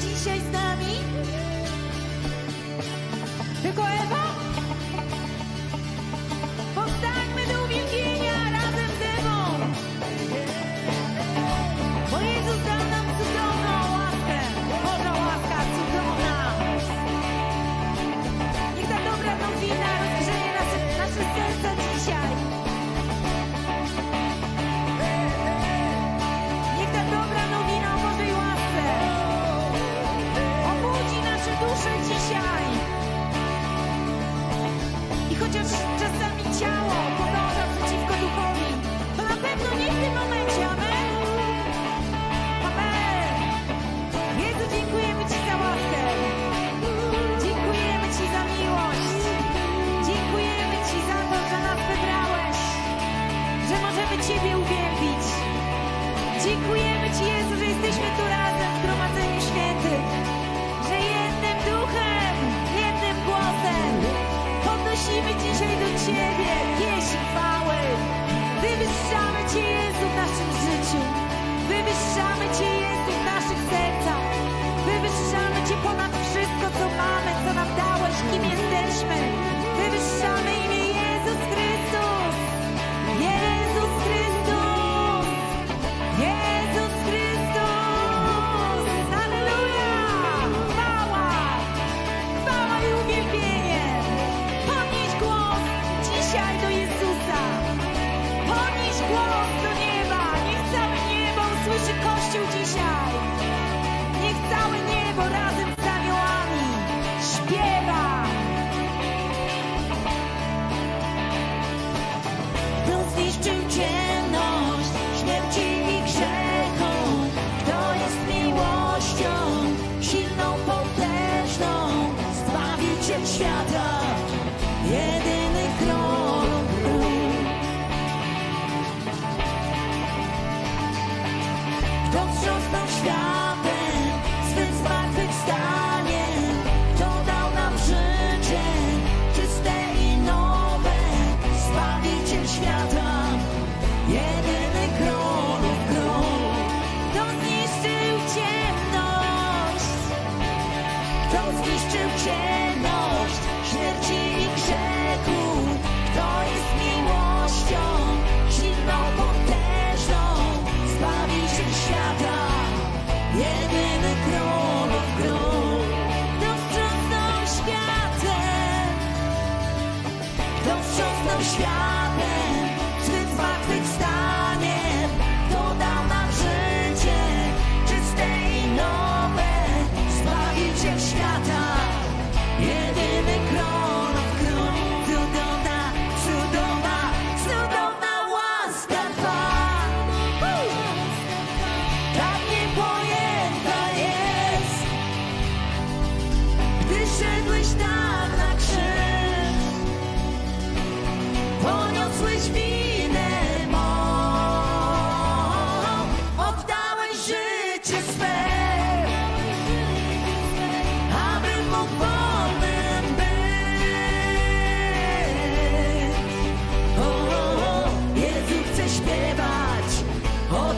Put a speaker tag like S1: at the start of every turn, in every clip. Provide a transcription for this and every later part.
S1: dzisiaj z nami?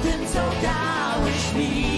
S1: Tym, co dałeś mi.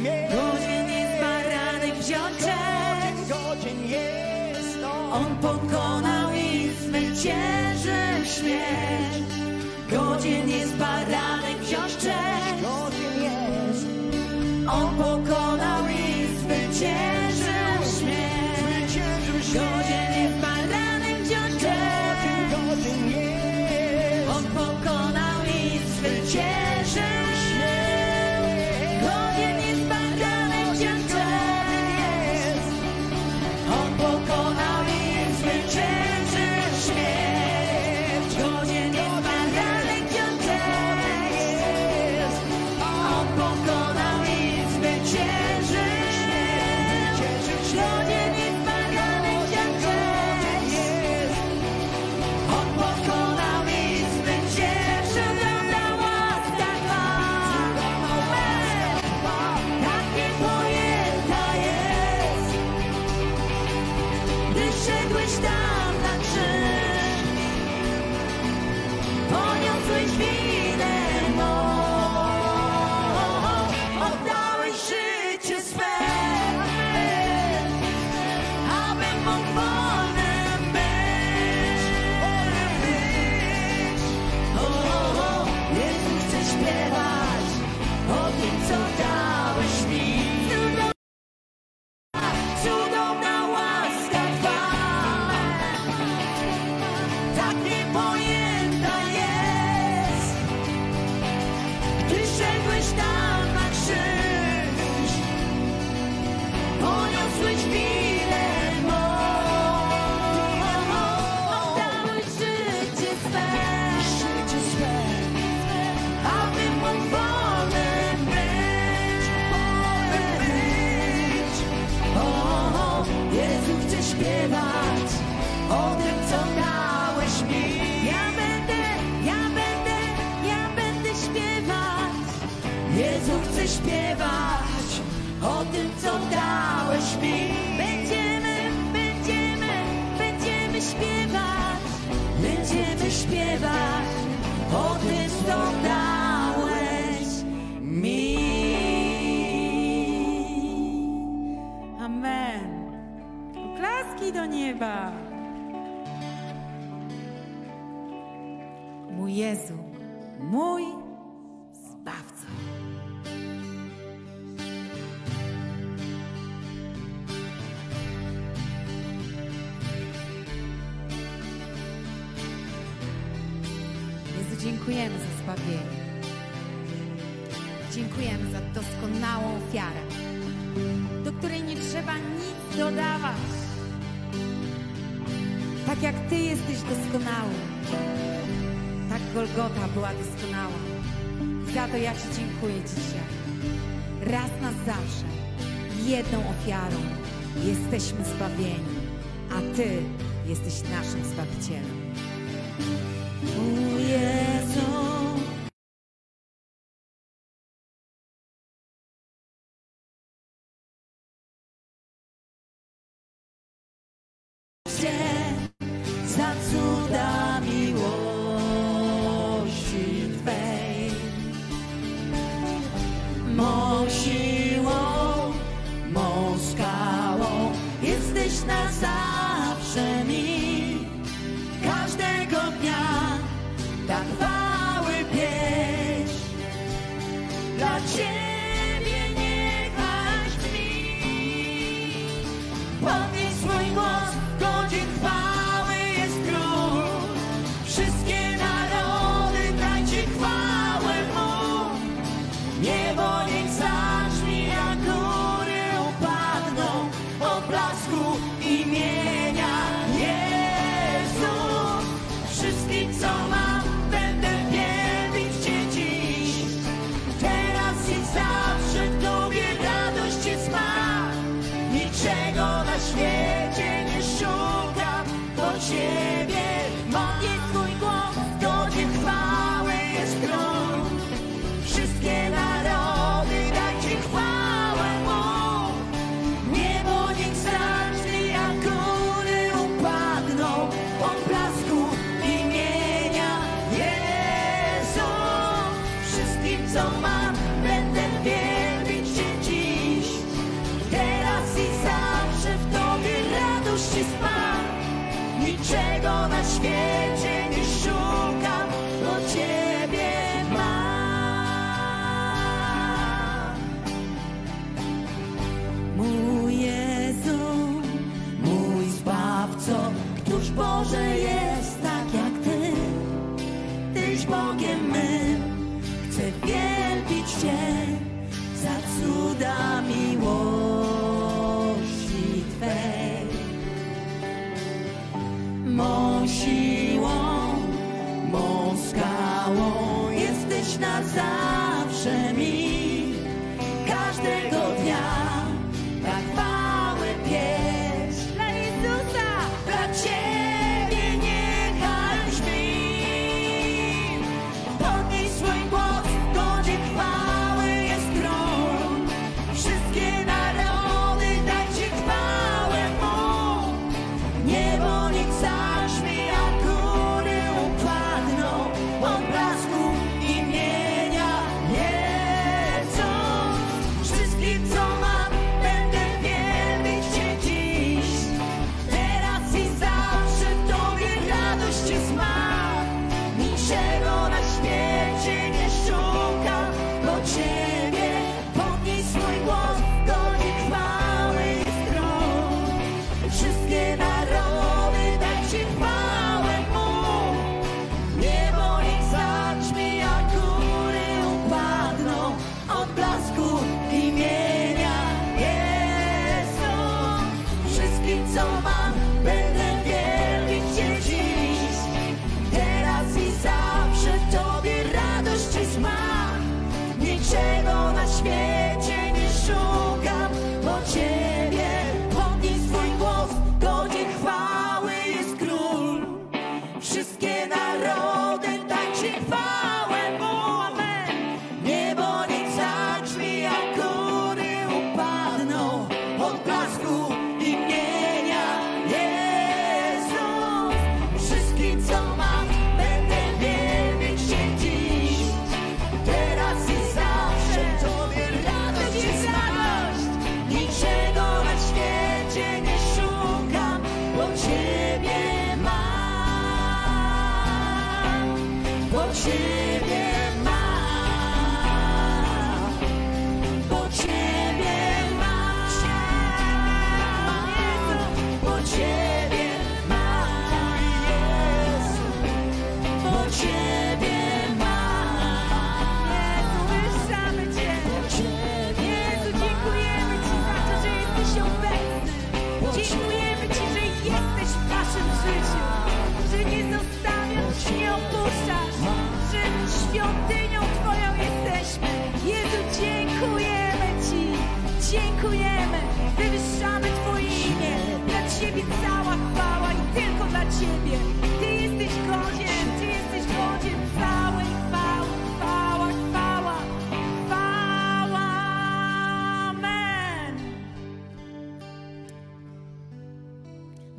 S1: me.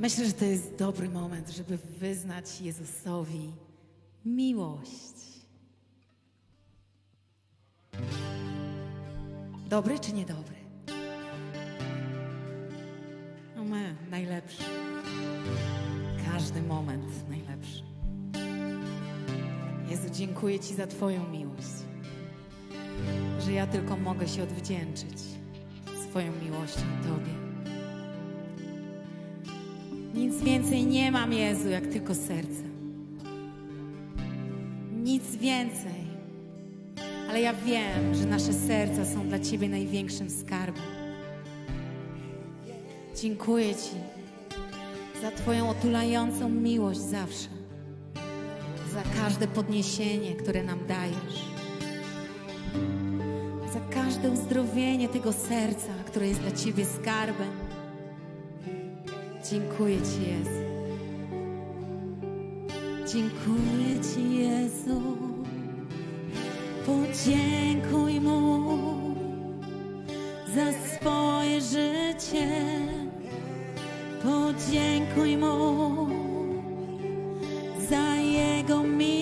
S1: Myślę, że to jest dobry moment, żeby wyznać Jezusowi miłość. Dobry czy niedobry? No my, najlepszy. Każdy moment najlepszy. Jezu, dziękuję Ci za Twoją miłość, że ja tylko mogę się odwdzięczyć swoją miłością Tobie. Nic więcej nie mam, Jezu, jak tylko serce. Nic więcej. Ale ja wiem, że nasze serca są dla Ciebie największym skarbem. Dziękuję Ci za Twoją otulającą miłość zawsze, za każde podniesienie, które nam dajesz, za każde uzdrowienie tego serca, które jest dla Ciebie skarbem. Dziękuję Ci, Jezu. Dziękuję Ci, Jezu. Podziękuj Mu za swoje życie. Podziękuj Mu za Jego miłość.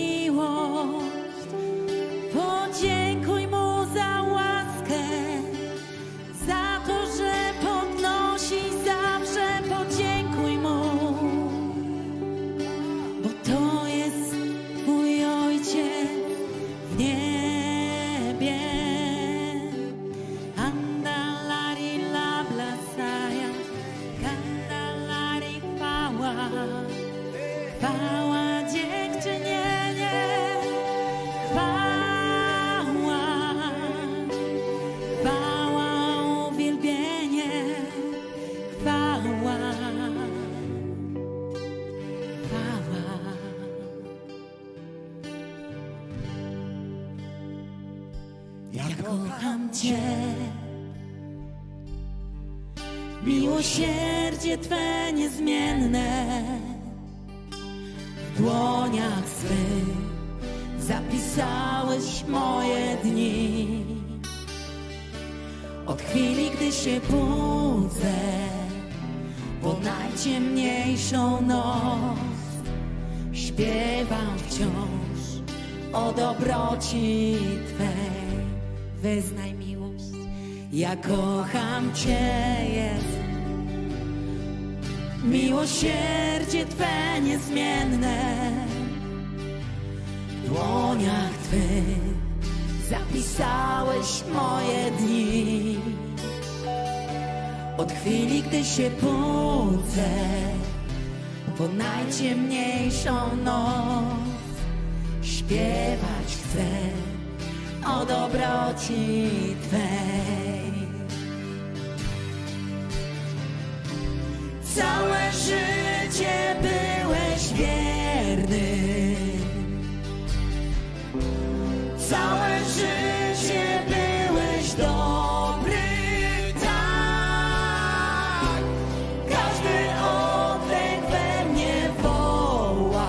S1: Dobroci Twej. Wyznaj miłość, ja kocham Cię, Jezu. Miłosierdzie Twe niezmienne w dłoniach Twych zapisałeś moje dni. Od chwili, gdy się budzę po najciemniejszą noc, śpiewać chcę o dobroci Twej. Całe życie byłeś wierny. Całe życie byłeś dobry, tak. Każdy oddech we mnie woła.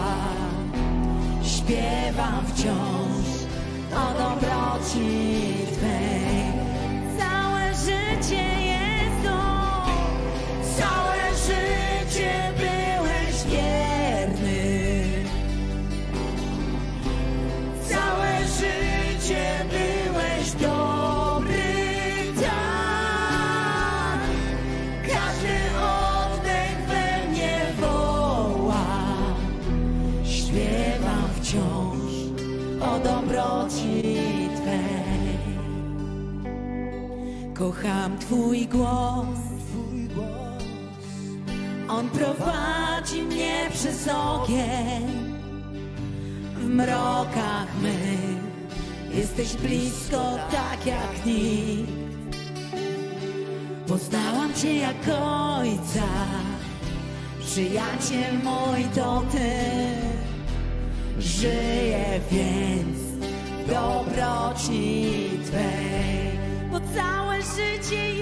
S1: Śpiewam wciąż dobroci jesteś blisko tak jak nikt. Poznałam Cię jak Ojca, przyjaciel mój to Ty. Żyję więc dobroci Twej, bo całe życie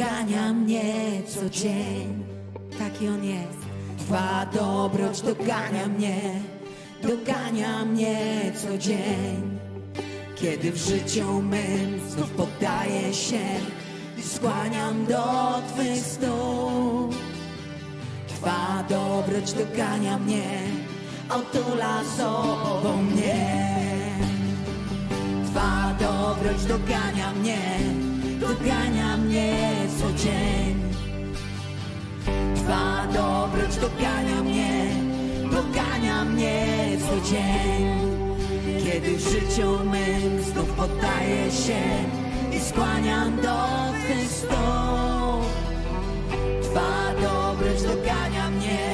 S1: dogania mnie co dzień.
S2: Taki On jest.
S1: Twa dobroć dogania mnie, dogania mnie co dzień. Kiedy w życiu mym znów poddaję się i skłaniam do Twych stóp. Twa dobroć dogania mnie, otula sobą mnie. Twa dobroć dogania mnie, dogania mnie co dzień. Twa dobroć dogania mnie, dogania mnie co dzień. Kiedy w życiu mym znów poddaję się i skłaniam do Twych stóp. Twa dobroć dogania mnie,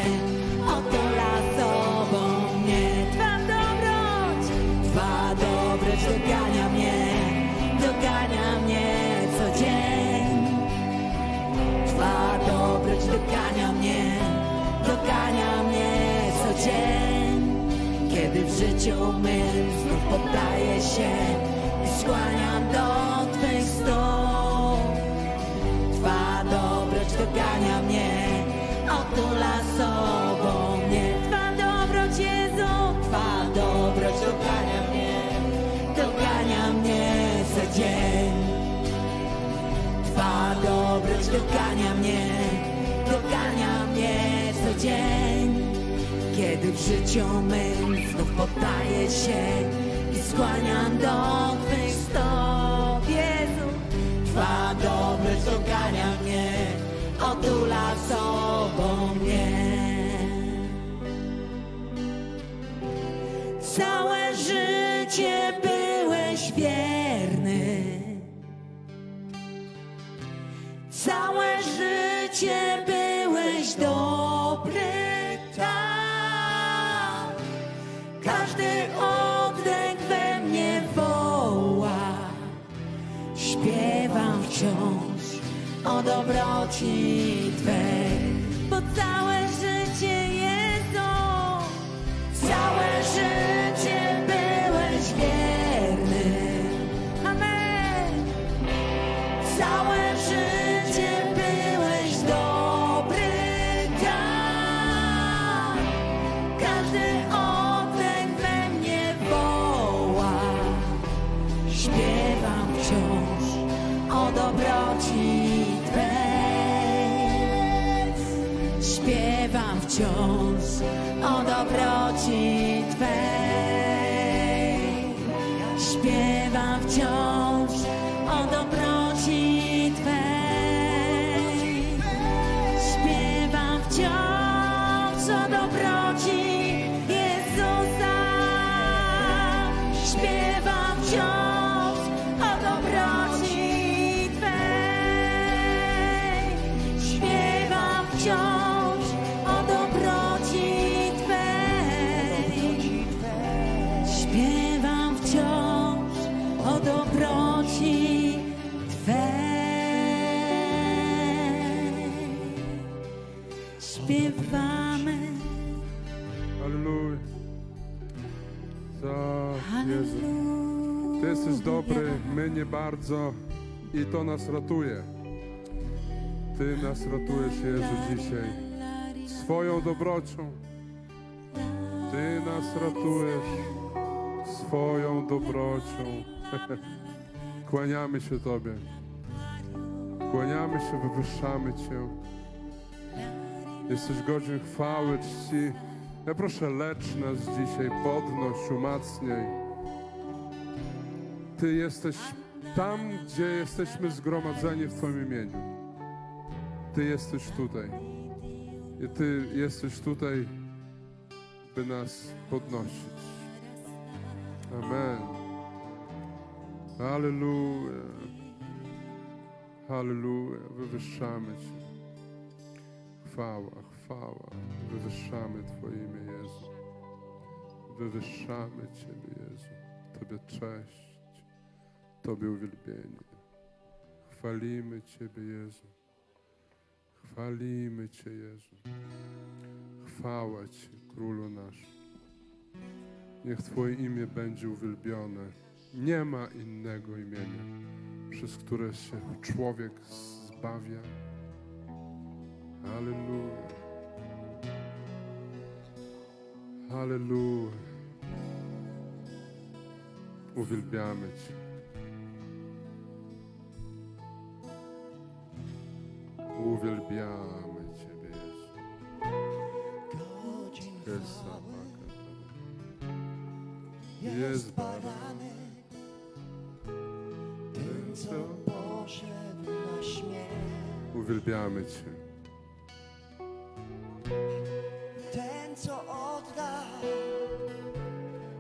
S1: dogania mnie co dzień. Kiedy w życiu mym znów poddaję się i skłaniam do Twych stóp. Twa dobroć dogania mnie, otula sobą mnie.
S2: Twa dobroć Jezu,
S1: Twa dobroć dogania mnie, dogania mnie co dzień. Twa dobroć dogania Kiedy w życiu mym znów poddaję się i skłaniam do Twych stóp.
S2: Jezu.
S1: Twa dobroć dogania mnie, otula sobą mnie. Całe życie byłeś wierny. Całe życie byłeś dobry, wciąż o dobroci Twej.
S2: Bo całe
S3: nie bardzo i to nas ratuje. Ty nas ratujesz, Jezu, dzisiaj. Swoją dobrocią. Ty nas ratujesz swoją dobrocią. Kłaniamy się Tobie. Kłaniamy się, wywyższamy Cię. Jesteś godzien chwały, czci. Ja proszę, lecz nas dzisiaj, podnoś, umacniaj. Ty jesteś tam, gdzie jesteśmy zgromadzeni w Twoim imieniu. Ty jesteś tutaj. I Ty jesteś tutaj, by nas podnosić. Amen. Halleluja. Halleluja. Wywyższamy Cię. Chwała, chwała. Wywyższamy Twoje imię, Jezu. Wywyższamy Ciebie, Jezu. Tobie cześć, Tobie uwielbienie. Chwalimy Ciebie, Jezu. Chwalimy Cię, Jezu. chwałę Ci, Królu nasz. Niech Twoje imię będzie uwielbione. Nie ma innego imienia, przez które się człowiek zbawia. Halleluja. Halleluja. Uwielbiamy Cię. Uwielbiamy Ciebie, Jezu. Jest
S4: Jest baranek, ten co poszedł na śmierć,
S3: Uwielbiamy Cię.
S4: ten co oddał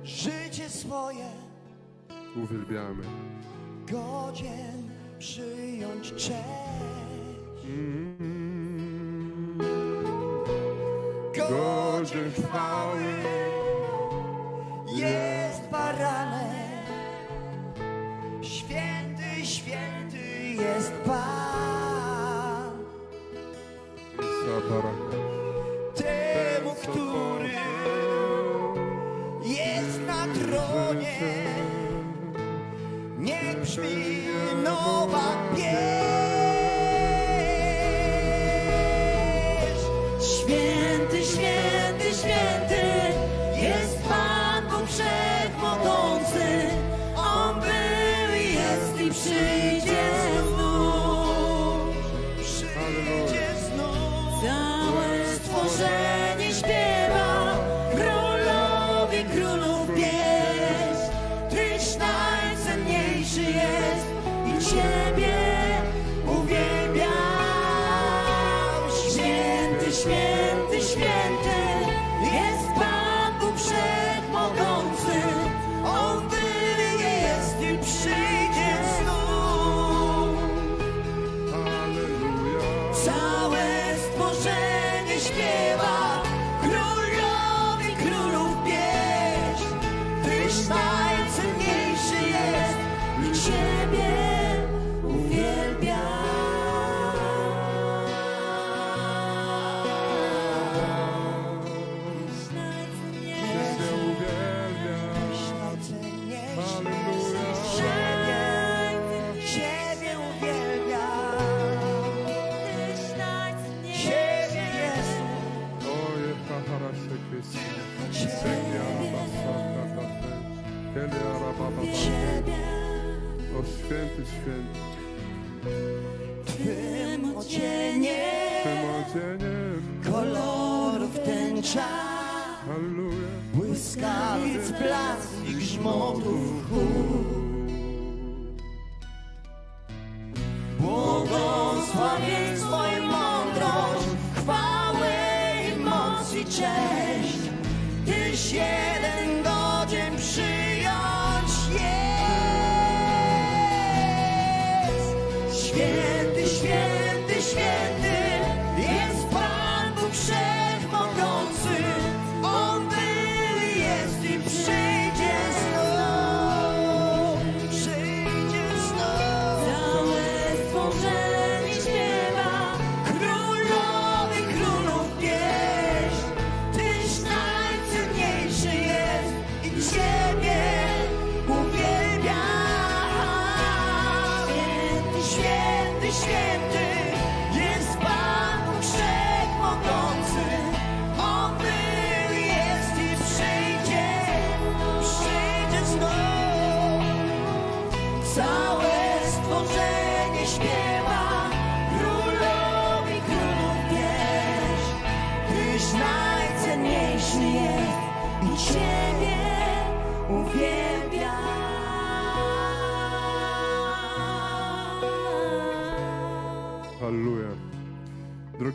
S4: życie swoje,
S3: Uwielbiamy.
S4: godzien przyjąć cześć.
S3: Mm. Godzien chwały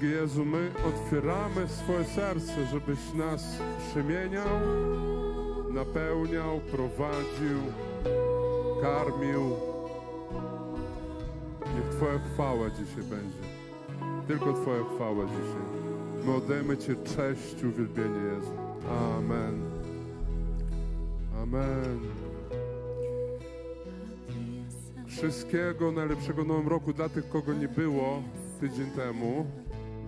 S3: Drogi Jezu, my otwieramy swoje serce, żebyś nas przemieniał, napełniał, prowadził, karmił. Niech Twoja chwała dzisiaj będzie. Tylko Twoja chwała dzisiaj. My oddajemy Cię cześć, uwielbienie Jezu. Amen. Amen. Wszystkiego najlepszego Nowym Roku dla tych, kogo nie było tydzień temu,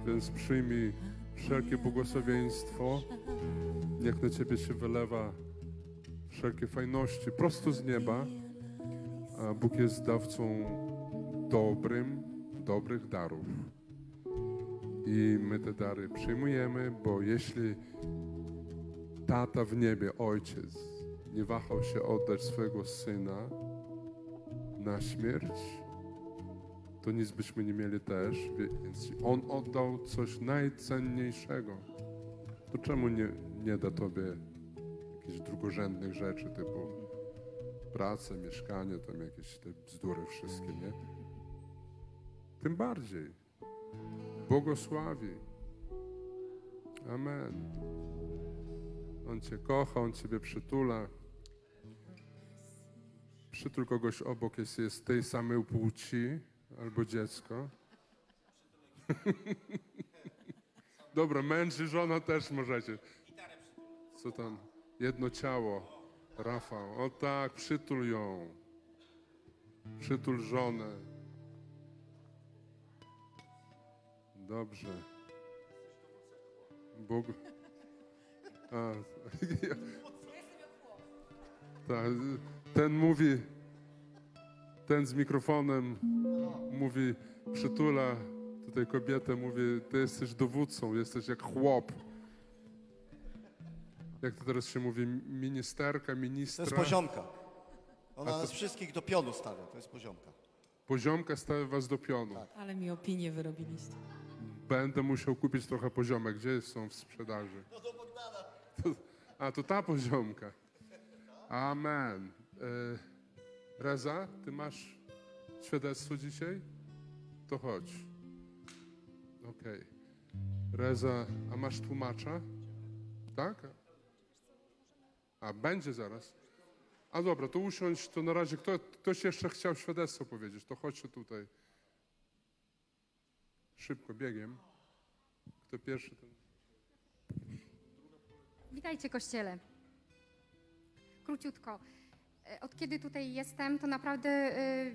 S3: więc przyjmij Wszelkie błogosławieństwo niech na Ciebie się wylewa. Wszelkie fajności prosto z nieba. A Bóg jest dawcą dobrym, dobrych darów. I my te dary przyjmujemy, bo jeśli tata w niebie, ojciec, nie wahał się oddać swojego syna na śmierć, to nic byśmy nie mieli też, więc on oddał coś najcenniejszego. To czemu nie, nie da tobie jakichś drugorzędnych rzeczy, typu pracę, mieszkanie, tam jakieś te bzdury wszystkie, nie? Tym bardziej. Błogosławi. Amen. On Cię kocha, On Ciebie przytula. Przytul kogoś obok, jeśli jest tej samej płci albo dziecko. Dobra, męż i żona też możecie. Co tam? Jedno ciało. Rafał. O tak, przytul ją. Przytul żonę. Dobrze. Bóg. A, tak, ten mówi, ten z mikrofonem mówi, przytula tutaj kobietę, mówi, ty jesteś dowódcą, jesteś jak chłop. Jak to teraz się mówi, ministerka,
S5: To
S3: ministra.
S5: jest poziomka. Ona nas wszystkich do pionu stawia, to jest poziomka.
S3: Poziomka stawia was do pionu.
S1: Ale mi opinię wyrobiliście.
S3: Będę musiał kupić trochę poziomek. Gdzie są w sprzedaży?
S5: No do Bogdana.
S3: To, a, to ta poziomka. Amen. E, Reza, ty masz świadectwo dzisiaj? To chodź. Okej. Reza, a masz tłumacza? Tak? A, będzie zaraz. A dobra, to usiądź, to na razie kto, ktoś jeszcze chciał świadectwo powiedzieć, to chodźcie tutaj. Szybko, biegiem. Kto pierwszy, ten...
S6: Witajcie Kościele. Króciutko. Od kiedy tutaj jestem, to naprawdę e,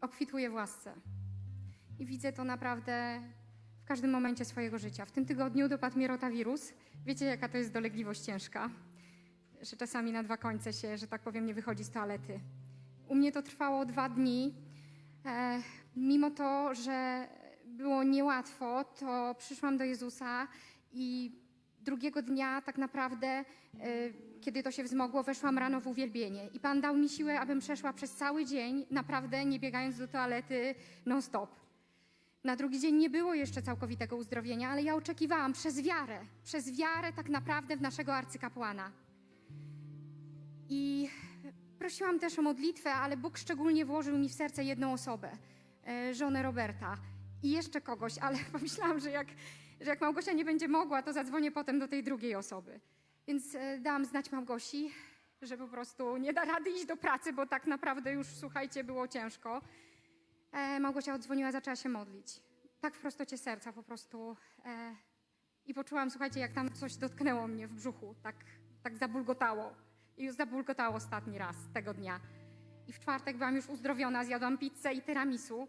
S6: obfituję w łasce. I widzę to naprawdę w każdym momencie swojego życia. W tym tygodniu dopadł mnie rotawirus. Wiecie, jaka to jest dolegliwość ciężka? Że czasami na dwa końce się, że tak powiem, nie wychodzi z toalety. U mnie to trwało dwa dni. E, mimo to, że było niełatwo, to przyszłam do Jezusa i drugiego dnia tak naprawdę, e, kiedy to się wzmogło, weszłam rano w uwielbienie. I Pan dał mi siłę, abym przeszła przez cały dzień, naprawdę nie biegając do toalety non-stop. Na drugi dzień nie było jeszcze całkowitego uzdrowienia, ale ja oczekiwałam przez wiarę, przez wiarę tak naprawdę w naszego arcykapłana. I prosiłam też o modlitwę, ale Bóg szczególnie włożył mi w serce jedną osobę, e, żonę Roberta i jeszcze kogoś, ale pomyślałam, że jak, że jak Małgosia nie będzie mogła, to zadzwonię potem do tej drugiej osoby. Więc e, dałam znać Małgosi, że po prostu nie da rady iść do pracy, bo tak naprawdę już, słuchajcie, było ciężko. E, Małgosia oddzwoniła, zaczęła się modlić. Tak w prostocie serca po prostu. E, I poczułam, słuchajcie, jak tam coś dotknęło mnie w brzuchu, tak, tak zabulgotało. I już zabulgotało ostatni raz tego dnia. I w czwartek byłam już uzdrowiona, zjadłam pizzę i tiramisu.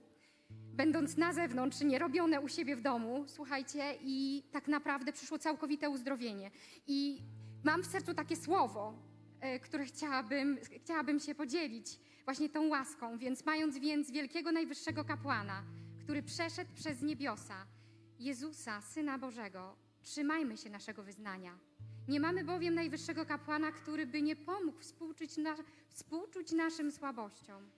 S6: Będąc na zewnątrz, nie robione u siebie w domu, słuchajcie, i tak naprawdę przyszło całkowite uzdrowienie. I mam w sercu takie słowo, e, które chciałabym, chciałabym się podzielić właśnie tą łaską. Więc mając więc wielkiego najwyższego kapłana, który przeszedł przez niebiosa, Jezusa, Syna Bożego, trzymajmy się naszego wyznania. Nie mamy bowiem najwyższego kapłana, który by nie pomógł współczuć, na, współczuć naszym słabościom,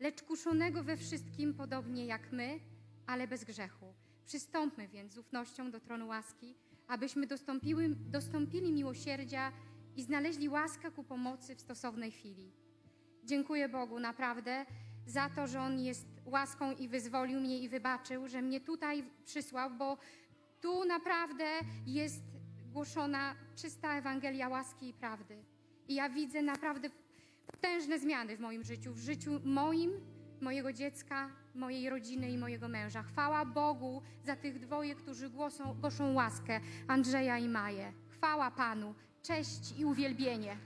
S6: lecz kuszonego we wszystkim podobnie jak my, ale bez grzechu. Przystąpmy więc z ufnością do tronu łaski, abyśmy dostąpiły, dostąpili miłosierdzia i znaleźli łaskę ku pomocy w stosownej chwili. Dziękuję Bogu naprawdę za to, że On jest łaską i wyzwolił mnie i wybaczył, że mnie tutaj przysłał, bo tu naprawdę jest głoszona czysta Ewangelia łaski i prawdy. I ja widzę naprawdę potężne zmiany w moim życiu, w życiu moim, mojego dziecka, mojej rodziny i mojego męża. Chwała Bogu za tych dwoje, którzy głosą, głoszą łaskę, Andrzeja i Maję. Chwała Panu, cześć i uwielbienie.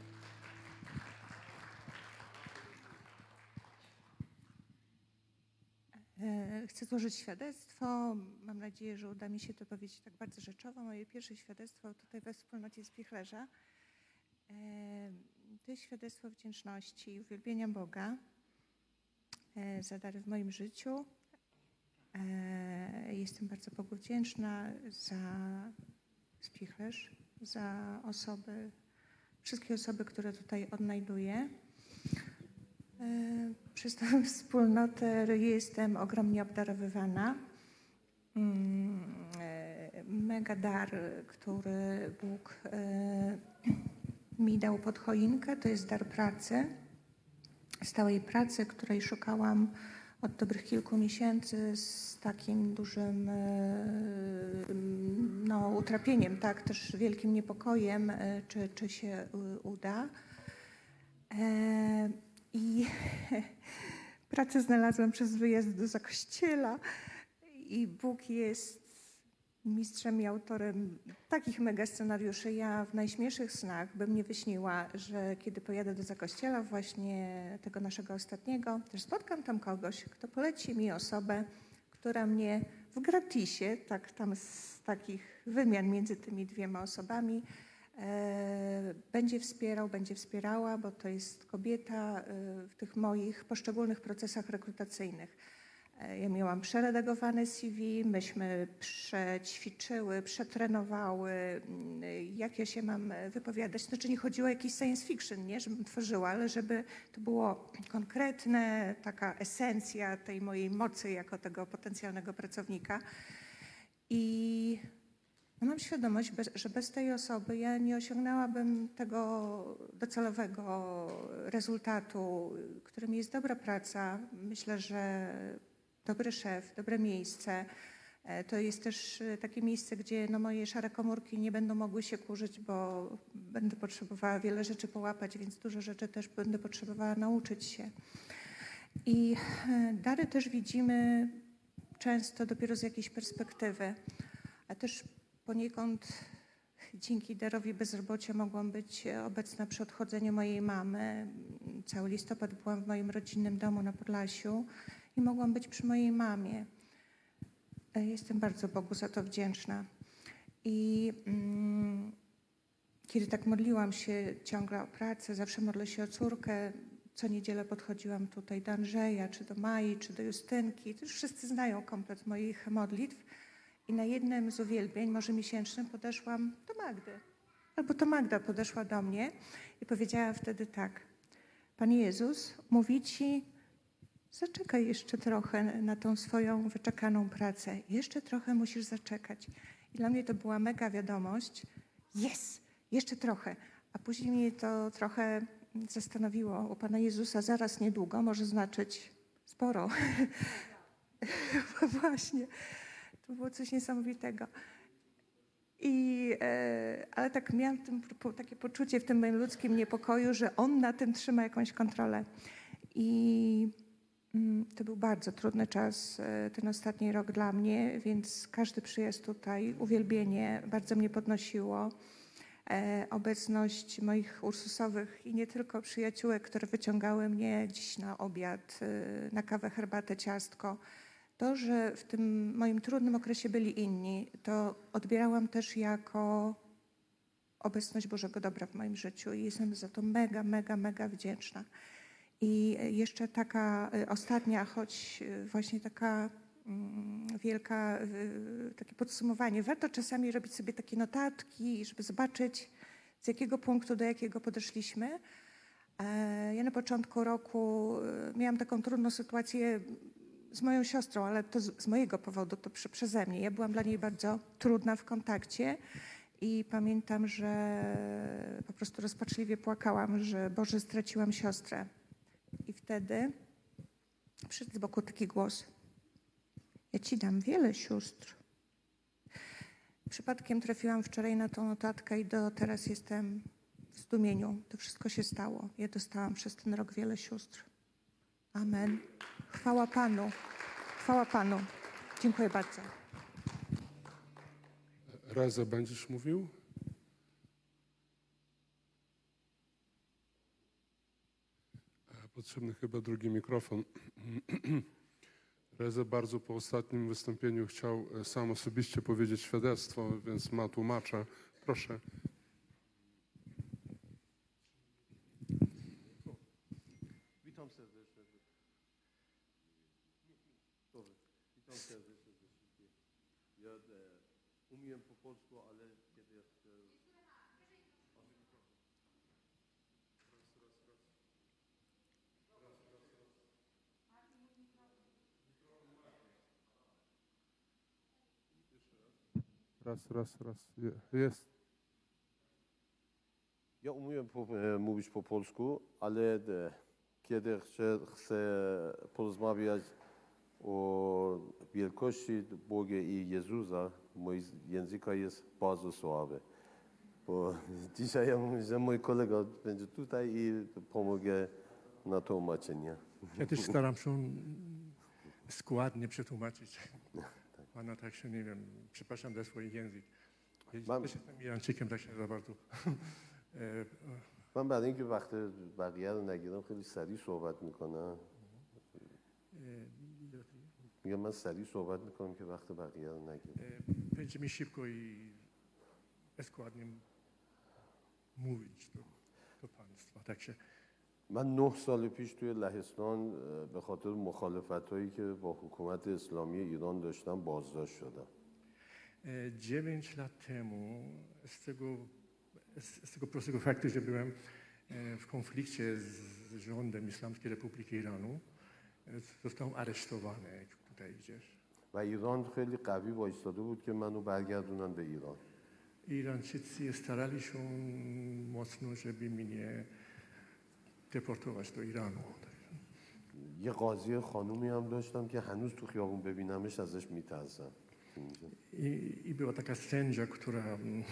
S7: E, Chcę złożyć świadectwo. Mam nadzieję, że uda mi się to powiedzieć tak bardzo rzeczowo. Moje pierwsze świadectwo tutaj we wspólnocie Spichlerza. E, To jest świadectwo wdzięczności i uwielbienia Boga e, za dary w moim życiu. E, Jestem bardzo Bogu wdzięczna za Spichlerz, za osoby, wszystkie osoby, które tutaj odnajduję. E, Przez tę wspólnotę jestem ogromnie obdarowywana. Mm, Mega dar, który Bóg mi dał pod choinkę, to jest dar pracy. Stałej pracy, której szukałam od dobrych kilku miesięcy z takim dużym e, no, utrapieniem, tak, też wielkim niepokojem, e, czy, czy się uda. E, I pracę znalazłam przez wyjazd do Zakościela i Bóg jest mistrzem i autorem takich mega scenariuszy. Ja w najśmielszych snach bym nie wyśniła, że kiedy pojadę do Zakościela, właśnie tego naszego ostatniego, też spotkam tam kogoś, kto poleci mi osobę, która mnie w gratisie, tak tam z takich wymian między tymi dwiema osobami, e, będzie wspierał, będzie wspierała, bo to jest kobieta e, w tych moich poszczególnych procesach rekrutacyjnych. E, Ja miałam przeredagowane CV, myśmy przećwiczyły, przetrenowały, mm, jak ja się mam wypowiadać. Znaczy nie chodziło o jakiś science fiction, nie, żebym tworzyła, ale żeby to było konkretne, taka esencja tej mojej mocy jako tego potencjalnego pracownika. I no mam świadomość, że bez tej osoby ja nie osiągnęłabym tego docelowego rezultatu, którym jest dobra praca. Myślę, że dobry szef, dobre miejsce. E, To jest też e, takie miejsce, gdzie no, moje szare komórki nie będą mogły się kurzyć, bo będę potrzebowała wiele rzeczy połapać, więc dużo rzeczy też będę potrzebowała nauczyć się. I e, dary też widzimy często dopiero z jakiejś perspektywy, a też poniekąd dzięki darowi bezrobocia mogłam być obecna przy odchodzeniu mojej mamy. Cały listopad byłam w moim rodzinnym domu na Podlasiu i mogłam być przy mojej mamie. E, Jestem bardzo Bogu za to wdzięczna. I mm, kiedy tak modliłam się ciągle o pracę, zawsze modlę się o córkę. Co niedzielę podchodziłam tutaj do Andrzeja, czy do Mai, czy do Justynki. Już wszyscy znają komplet moich modlitw. I na jednym z uwielbień, może miesięcznym, podeszłam do Magdy. Albo to Magda podeszła do mnie i powiedziała wtedy tak. Pan Jezus mówi ci, zaczekaj jeszcze trochę na tą swoją wyczekaną pracę. Jeszcze trochę musisz zaczekać. I dla mnie to była mega wiadomość. Jest, jeszcze trochę. A później mnie to trochę zastanowiło. U Pana Jezusa zaraz niedługo może znaczyć sporo. Właśnie. To było coś niesamowitego. I, e, ale tak miałam tym, takie poczucie w tym moim ludzkim niepokoju, że on na tym trzyma jakąś kontrolę. I to był bardzo trudny czas, e, ten ostatni rok dla mnie, więc każdy przyjazd tutaj, uwielbienie bardzo mnie podnosiło. E, obecność moich ursusowych i nie tylko przyjaciółek, które wyciągały mnie gdzieś na obiad, e, na kawę, herbatę, ciastko. To, że w tym moim trudnym okresie byli inni, to odbierałam też jako obecność Bożego dobra w moim życiu i jestem za to mega, mega, mega wdzięczna. I jeszcze taka y, ostatnia, choć y, właśnie taka mm, wielka, y, takie podsumowanie. Warto czasami robić sobie takie notatki, żeby zobaczyć, z jakiego punktu do jakiego podeszliśmy. E, Ja na początku roku miałam taką trudną sytuację z moją siostrą, ale to z, mojego powodu, to prze, przeze mnie. Ja byłam dla niej bardzo trudna w kontakcie i pamiętam, że po prostu rozpaczliwie płakałam, że Boże, straciłam siostrę. I wtedy przyszedł z boku taki głos. Ja ci dam wiele sióstr. Przypadkiem trafiłam wczoraj na tą notatkę i do teraz jestem w zdumieniu. To wszystko się stało. Ja dostałam przez ten rok wiele sióstr. Amen. Chwała Panu. Chwała Panu. Dziękuję bardzo.
S3: Reza, będziesz mówił? E, Potrzebny chyba drugi mikrofon. Reze bardzo po ostatnim wystąpieniu chciał e, sam osobiście powiedzieć świadectwo, więc ma tłumacza. Proszę.
S8: Witam serdecznie. Dobry. Witam serdecznie ze wszystkich. Ja e, umiem po polsku, ale kiedy e,
S3: Raz, raz, raz. Je- Jest.
S8: Ja umiem po, e, mówić po polsku, ale e, kiedy chcę, chcę porozmawiać o wielkości Boga i Jezusa, mój język jest bardzo słaby. Bo dzisiaj ja mówię, że mój kolega będzie tutaj i pomogę na tłumaczenie.
S9: Ja też staram się składnie przetłumaczyć. она так что не
S8: вем,
S9: чепашам да свой язык. Я не чекем так
S8: من بعد اینکه وقت بقیه رو نگیرم خیلی سریع صحبت می‌کنم میگم من سریع صحبت می‌کنم که وقت بقیه رو نگیرم
S9: پنجمی شیب کوی اسکوادنیم مویج تو پانست و
S8: من نه سال پیش توی لهستان به خاطر مخالفت هایی که با حکومت اسلامی ایران داشتم بازداشت شدم
S9: E, Dziewięć lat temu z tego, z, z tego prostego faktu, że byłem e, w konflikcie z rządem Islamskiej Republiki Iranu, e, zostałem aresztowany, jak tutaj idziesz.
S8: و ایران خیلی قوی وایستاده بود که منو برگردونن به ایران
S9: Irańczycy starali się mocno, żeby mnie deportować do Iranu.
S8: یه قاضی خانومی هم داشتم که هنوز تو خیابون ببینمش ازش میترسم
S9: I, I była taka sędzia, która mm,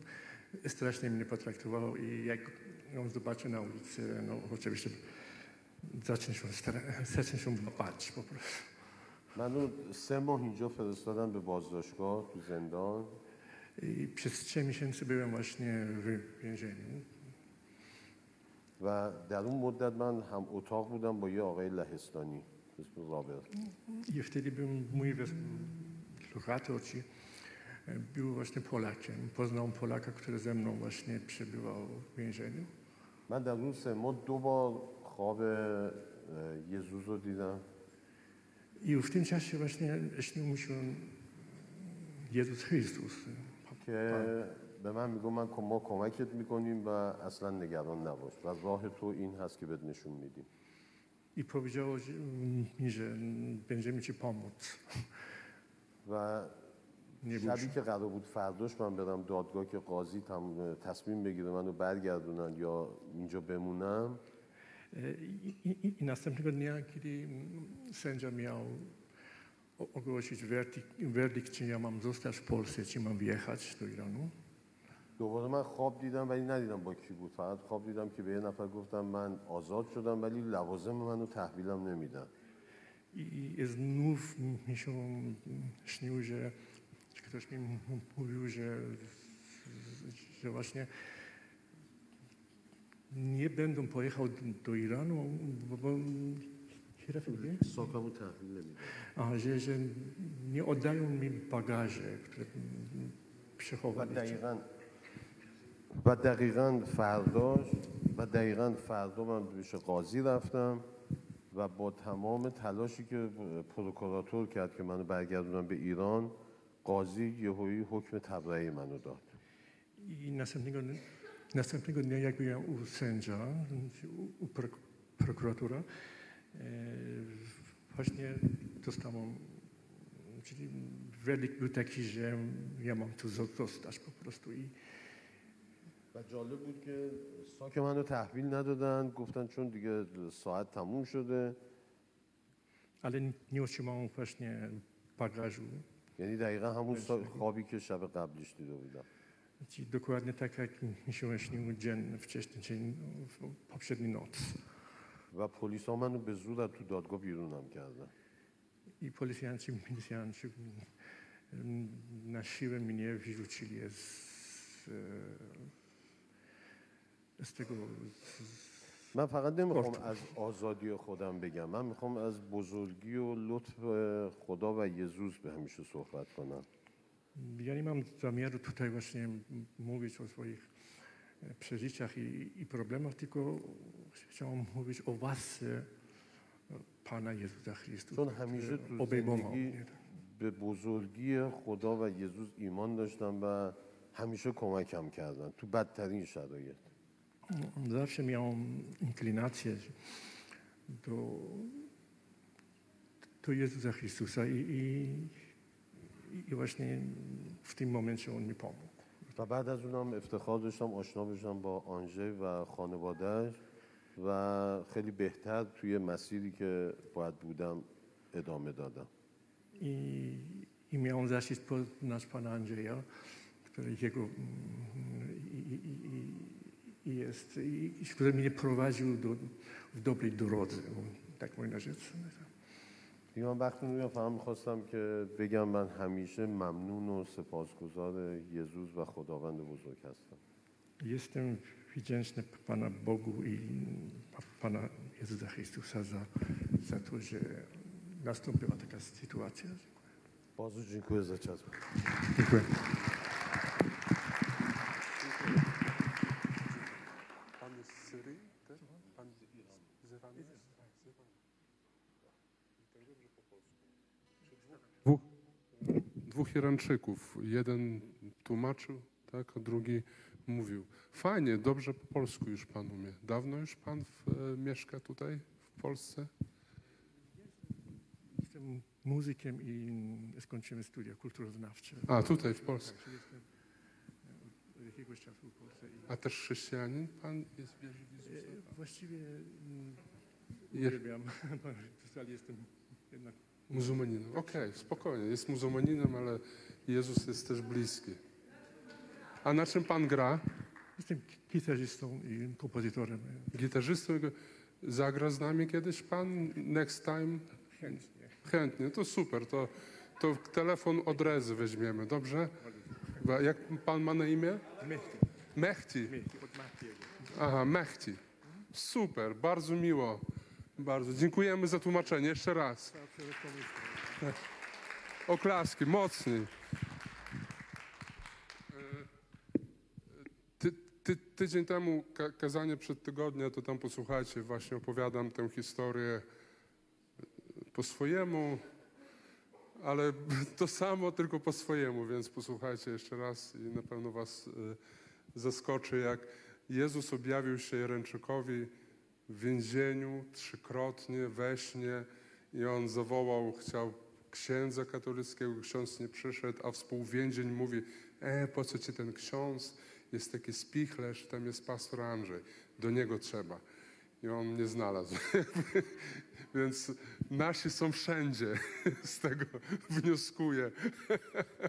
S9: strasznie mnie potraktowała i jak ją zobaczę na ulicy, no oczywiście zacznie się, stra- zacznie się bać po prostu.
S8: منو سه ماه اینجا فرستادن به بازداشتگاه تو زندان
S9: I przez trzy miesiące byłem właśnie w więzieniu.
S8: و در اون مدت من هم اتاق بودم با یه آقای لهستانی دکتر رابرت
S9: یفتری بیم موی به لغت آچی بیو واشنی یعنی پولاکی پوزنام پولاکا کتر زمنام واشنی پیش بیو بینجایدیم
S8: من در اون سه ما دو بار خواب یه زوز رو دیدم.
S9: ای افتین چشی واشنی اشنی موشون یه زوز. خیز
S8: که به من میگو من ما کمکت می‌کنیم و اصلا نگران نباش و راه تو این هست که بهت نشون میدیم
S9: I powiedziało mi, że będziemy ci pomóc.
S8: و
S9: Nie
S8: شبی. که قرار بود فرداش من برم دادگاه که قاضی تم- تصمیم بگیره منو برگردونن یا اینجا بمونم
S9: E, I, i, I następnego dnia, kiedy mm, sędzia miał ogłosić werdykt, werdykt, czy ja mam zostać w Polsce, czy mam wjechać do Iranu,
S8: دوباره من خواب دیدم ولی ندیدم با کی بود فقط خواب دیدم که به یه نفر گفتم من آزاد شدم ولی لوازم منو تحویلم نمیدن
S9: I znów mi się śnił, że że ktoś mi mówił, że, że właśnie nie będę pojechał do Iranu, bo, bo
S8: ساکمو تحویل نمیدن
S9: a, że, że nie oddają mi bagaże, które
S8: و
S9: przechowali.
S8: و دقیقا فرداش و دقیقا فردا من بهش قاضی رفتم و با تمام تلاشی که پروکوراتور کرد که منو برگردونم به ایران قاضی یهویی حکم تبرئه منو داد.
S9: این dnia, jak byłem u sędzia, u prok- prokuratora, e, właśnie dostałem, czyli wynik był taki, że ja po prostu i,
S8: و جالب بود که ساک منو تحویل ندادن گفتن چون دیگه ساعت تموم شده.
S9: але не отримав вашнє багажу
S8: یعنی دقیقا همون خوابی که شب قبلش دیده بودم.
S9: چی دکوردنه تا که میشه وشنی اون جن فچشتن چین پاپشدنی نوت.
S8: و پلیس ها منو به زود تو دادگاه بیرون هم
S9: کردن ای پولیسی هنچی میلیسی هنچی نشیب منیه ویژو از z tego, z,
S8: من فقط نمی‌خوام از آزادی خودم بگم. من می‌خوام از بزرگی و لطف خدا و یزوس به همیشه صحبت کنم.
S9: Ja nie mam zamiaru tutaj właśnie m- mówić o swoich e, przeżyciach i, i problemach, tylko chciałem mówić o łasce e, Pana Jezusa Chrystusa,
S8: چون
S9: który
S8: همیشه تو
S9: obejmował mnie.
S8: به بزرگی خدا و یزوس ایمان داشتم و همیشه کمکم کردن تو بدترین شرایط.
S9: Zawsze miałem inklinację do, do Jezusa Chrystusa i, i, i właśnie w tym momencie On mi pomógł.
S8: و بعد از اونم افتخار داشتم آشنا بشم با آنژه و خانوادهش و خیلی بهتر توی مسیری که باید بودم ادامه دادم
S9: I, i miałem zaszczyt poznać pana Andrzeja, mm, i, i, i, i jest, i, i który mnie prowadził do, w dobrej drodze, tak można rzec.
S8: دیگه من وقتی میگم فقط میخواستم که بگم من همیشه ممنون و سپاسگزار یزوس و خداوند بزرگ هستم
S9: Jestem wdzięczny Pana Bogu i pa- Pana Jezusa Chrystusa za, za to, że nastąpiła taka sytuacja.
S8: بازو dziękuję za czas
S9: Dziękuję.
S3: Dwóch Irańczyków. Jeden tłumaczył, tak, a drugi mówił. Fajnie, dobrze po polsku już pan umie. Dawno już pan w, e, mieszka tutaj w Polsce?
S9: Jestem muzykiem i skończyłem studia kulturoznawcze.
S3: A, tutaj w Polsce.
S9: Jestem e, od jakiegoś czasu w Polsce. I,
S3: A też chrześcijanin pan jest wierzy w Jezusa?
S9: e, właściwie mm, uwielbiam Jezusa, ale jestem jednak
S3: Muzułmaninem. Okej, spokojnie. Jest muzułmaninem, ale Jezus jest też bliski. A na czym pan gra?
S9: jestem gitarzystą i kompozytorem.
S3: Gitarzystą zagra z nami kiedyś pan? Next time?
S9: Chętnie.
S3: Chętnie, to super. To, to telefon od razu weźmiemy, dobrze? Jak pan ma na imię?
S9: Mechti.
S3: Mechti.
S9: Mechti, od Machtiego.
S3: Aha, Mechti. Super, bardzo miło. Bardzo. Dziękujemy za tłumaczenie. Jeszcze raz.
S9: Trzeba przede pomysłem.
S3: Oklaski, mocniej. Ty, ty, tydzień temu ka kazanie przed tygodniem, to tam posłuchajcie, właśnie opowiadam tę historię po swojemu, ale to samo, tylko po swojemu, więc posłuchajcie jeszcze raz i na pewno was zaskoczy, jak Jezus objawił się Jereńczykowi w więzieniu trzykrotnie, we śnie i on zawołał, chciał księdza katolickiego, ksiądz nie przyszedł, a współwięzień mówi, e, po co ci ten ksiądz, jest taki spichlerz, tam jest pastor Andrzej, do niego trzeba. I on nie znalazł. Więc nasi są wszędzie, z tego wnioskuję.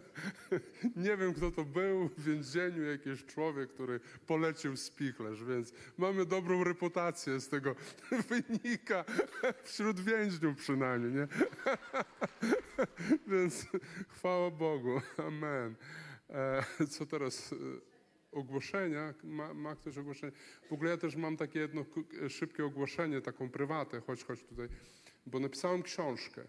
S3: Nie wiem, kto to był w więzieniu, jakiś człowiek, który polecił spichlerz, więc mamy dobrą reputację z tego wynika, wśród więźniów przynajmniej, nie? Więc chwała Bogu, amen. E, co teraz? E, ogłoszenia. Ma, ma ktoś ogłoszenie? W ogóle ja też mam takie jedno szybkie ogłoszenie, taką prywatę, chodź, chodź tutaj, bo napisałem książkę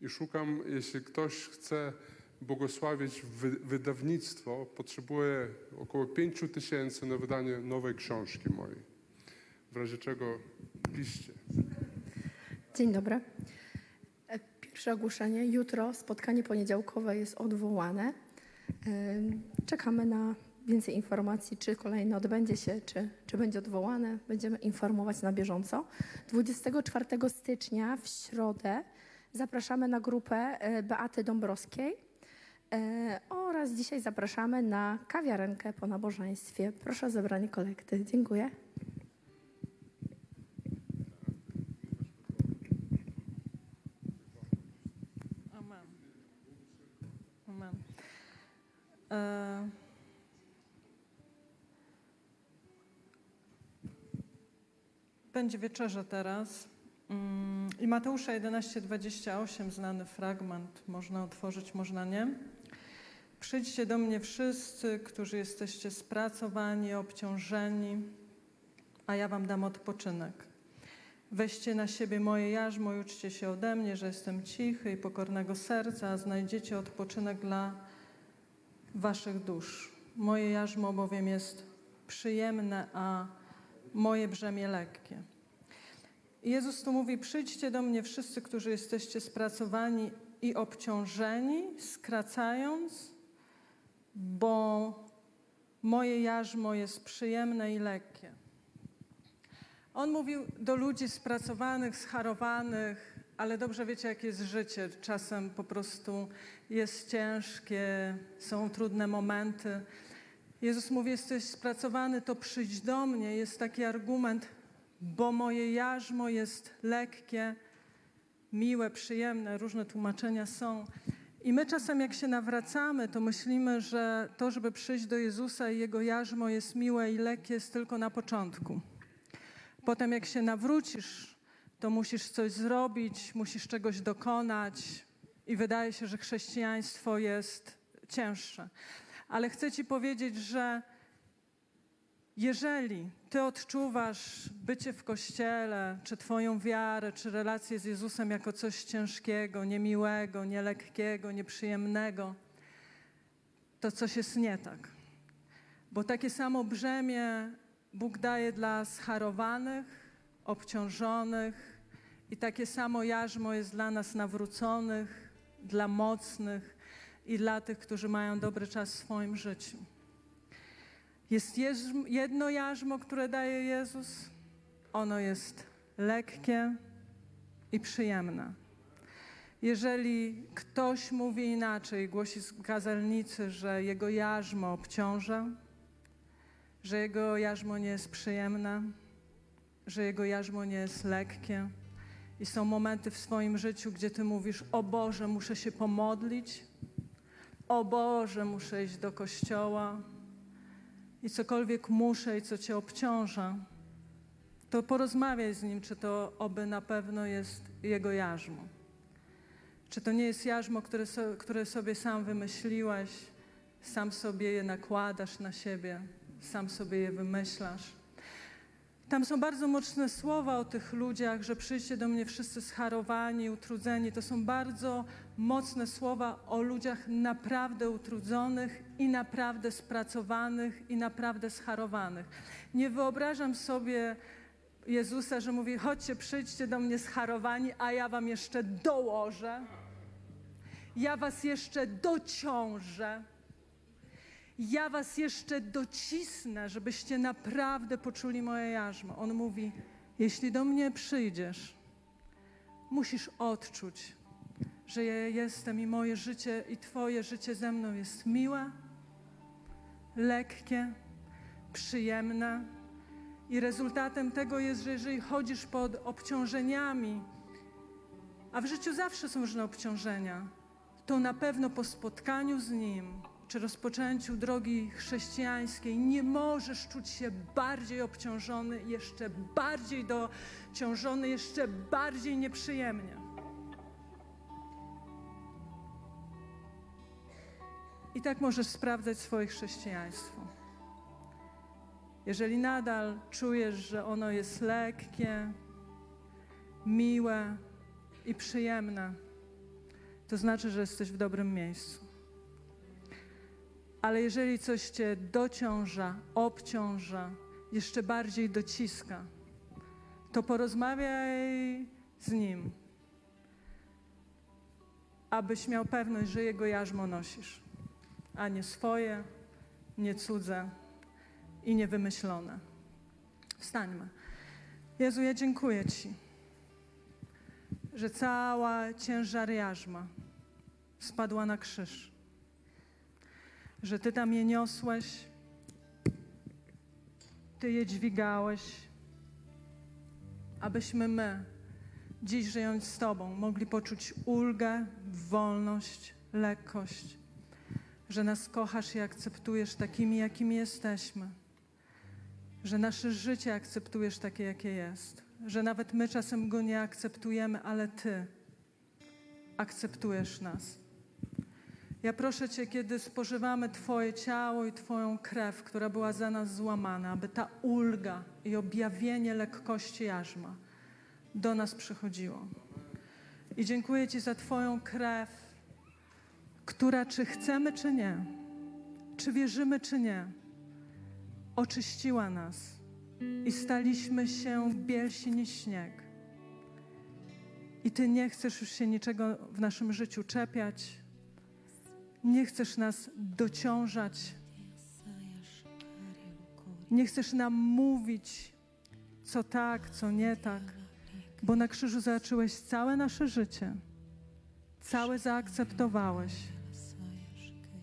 S3: i szukam, jeśli ktoś chce błogosławić wy, wydawnictwo, potrzebuję około 5 tysięcy na wydanie nowej książki mojej. W razie czego piszcie.
S10: Dzień dobry. E, Pierwsze ogłoszenie. Jutro spotkanie poniedziałkowe jest odwołane. Ym, Czekamy na więcej informacji, czy kolejne odbędzie się, czy, czy będzie odwołane. Będziemy informować na bieżąco. 24 stycznia w środę zapraszamy na grupę e, Beaty Dąbrowskiej e, oraz dzisiaj zapraszamy na kawiarenkę po nabożeństwie. Proszę o zebranie kolekty. Dziękuję.
S11: Amen. Amen. E... Będzie wieczerza teraz. Mm, I Mateusza 11:28, znany fragment, można otworzyć, można nie. Przyjdźcie do mnie wszyscy, którzy jesteście spracowani, obciążeni, a ja wam dam odpoczynek. Weźcie na siebie moje jarzmo i uczcie się ode mnie, że jestem cichy i pokornego serca, a znajdziecie odpoczynek dla waszych dusz. Moje jarzmo bowiem jest przyjemne, a moje brzemię lekkie. Jezus tu mówi: Przyjdźcie do mnie wszyscy, którzy jesteście spracowani i obciążeni, skracając, bo moje jarzmo jest przyjemne i lekkie. On mówił do ludzi spracowanych, scharowanych, ale dobrze wiecie, jak jest życie. Czasem po prostu jest ciężkie, są trudne momenty. Jezus mówi: Jesteś spracowany, to przyjdź do mnie. Jest taki argument, bo moje jarzmo jest lekkie, miłe, przyjemne. Różne tłumaczenia są. I my czasem, jak się nawracamy, to myślimy, że to, żeby przyjść do Jezusa i Jego jarzmo jest miłe i lekkie, jest tylko na początku. Potem, jak się nawrócisz, to musisz coś zrobić, musisz czegoś dokonać, i wydaje się, że chrześcijaństwo jest cięższe. Ale chcę Ci powiedzieć, że jeżeli Ty odczuwasz bycie w kościele, czy Twoją wiarę, czy relację z Jezusem jako coś ciężkiego, niemiłego, nielekkiego, nieprzyjemnego, to coś jest nie tak. Bo takie samo brzemię Bóg daje dla scharowanych, obciążonych i takie samo jarzmo jest dla nas nawróconych, dla mocnych i dla tych, którzy mają dobry czas w swoim życiu. Jest jedno jarzmo, które daje Jezus. Ono jest lekkie i przyjemne. Jeżeli ktoś mówi inaczej, głosi z kazalnicy, że jego jarzmo obciąża, że jego jarzmo nie jest przyjemne, że jego jarzmo nie jest lekkie. I są momenty w swoim życiu, gdzie ty mówisz: O Boże, muszę się pomodlić, o Boże, muszę iść do kościoła i cokolwiek muszę i co cię obciąża, to porozmawiaj z nim, czy to oby na pewno jest jego jarzmo. Czy to nie jest jarzmo, które, so, które sobie sam wymyśliłeś, sam sobie je nakładasz na siebie, sam sobie je wymyślasz. Tam są bardzo mocne słowa o tych ludziach, że przyjdźcie do mnie wszyscy scharowani, utrudzeni. To są bardzo mocne słowa o ludziach naprawdę utrudzonych i naprawdę spracowanych i naprawdę scharowanych. Nie wyobrażam sobie Jezusa, że mówi: chodźcie, przyjdźcie do mnie scharowani, a ja wam jeszcze dołożę. Ja was jeszcze dociążę ja was jeszcze docisnę, żebyście naprawdę poczuli moje jarzmo. On mówi, jeśli do mnie przyjdziesz, musisz odczuć, że ja jestem i moje życie i twoje życie ze mną jest miłe, lekkie, przyjemne. I rezultatem tego jest, że jeżeli chodzisz pod obciążeniami, a w życiu zawsze są różne obciążenia, to na pewno po spotkaniu z Nim czy rozpoczęciu drogi chrześcijańskiej nie możesz czuć się bardziej obciążony, jeszcze bardziej dociążony, jeszcze bardziej nieprzyjemnie. I tak możesz sprawdzać swoje chrześcijaństwo. Jeżeli nadal czujesz, że ono jest lekkie, miłe i przyjemne, to znaczy, że jesteś w dobrym miejscu. Ale jeżeli coś cię dociąża, obciąża, jeszcze bardziej dociska, to porozmawiaj z nim, abyś miał pewność, że jego jarzmo nosisz, a nie swoje, nie cudze i niewymyślone. Wstańmy. Jezu, ja dziękuję Ci, że cała ciężar jarzma spadła na krzyż że Ty tam je niosłeś, Ty je dźwigałeś, abyśmy my, dziś żyjąc z Tobą, mogli poczuć ulgę, wolność, lekkość, że nas kochasz i akceptujesz takimi, jakimi jesteśmy, że nasze życie akceptujesz takie, jakie jest, że nawet my czasem go nie akceptujemy, ale Ty akceptujesz nas.
S1: Ja proszę Cię, kiedy spożywamy Twoje ciało i Twoją krew, która była za nas złamana, aby ta ulga i objawienie lekkości jarzma do nas przychodziło. I dziękuję Ci za Twoją krew, która, czy chcemy, czy nie, czy wierzymy, czy nie, oczyściła nas i staliśmy się bielsi niż śnieg. I Ty nie chcesz już się niczego w naszym życiu czepiać, nie chcesz nas dociążać, nie chcesz nam mówić, co tak, co nie tak, bo na krzyżu zacząłeś całe nasze życie, całe zaakceptowałeś,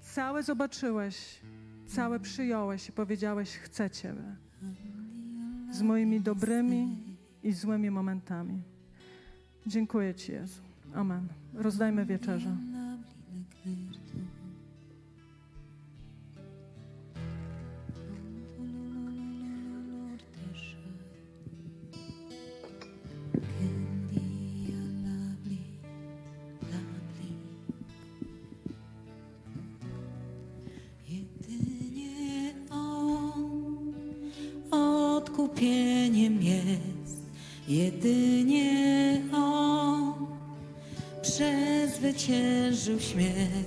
S1: całe zobaczyłeś, całe przyjąłeś i powiedziałeś: Chcę Ciebie z moimi dobrymi i złymi momentami. Dziękuję Ci, Jezu. Amen. Rozdajmy wieczerzę.
S12: śmiech.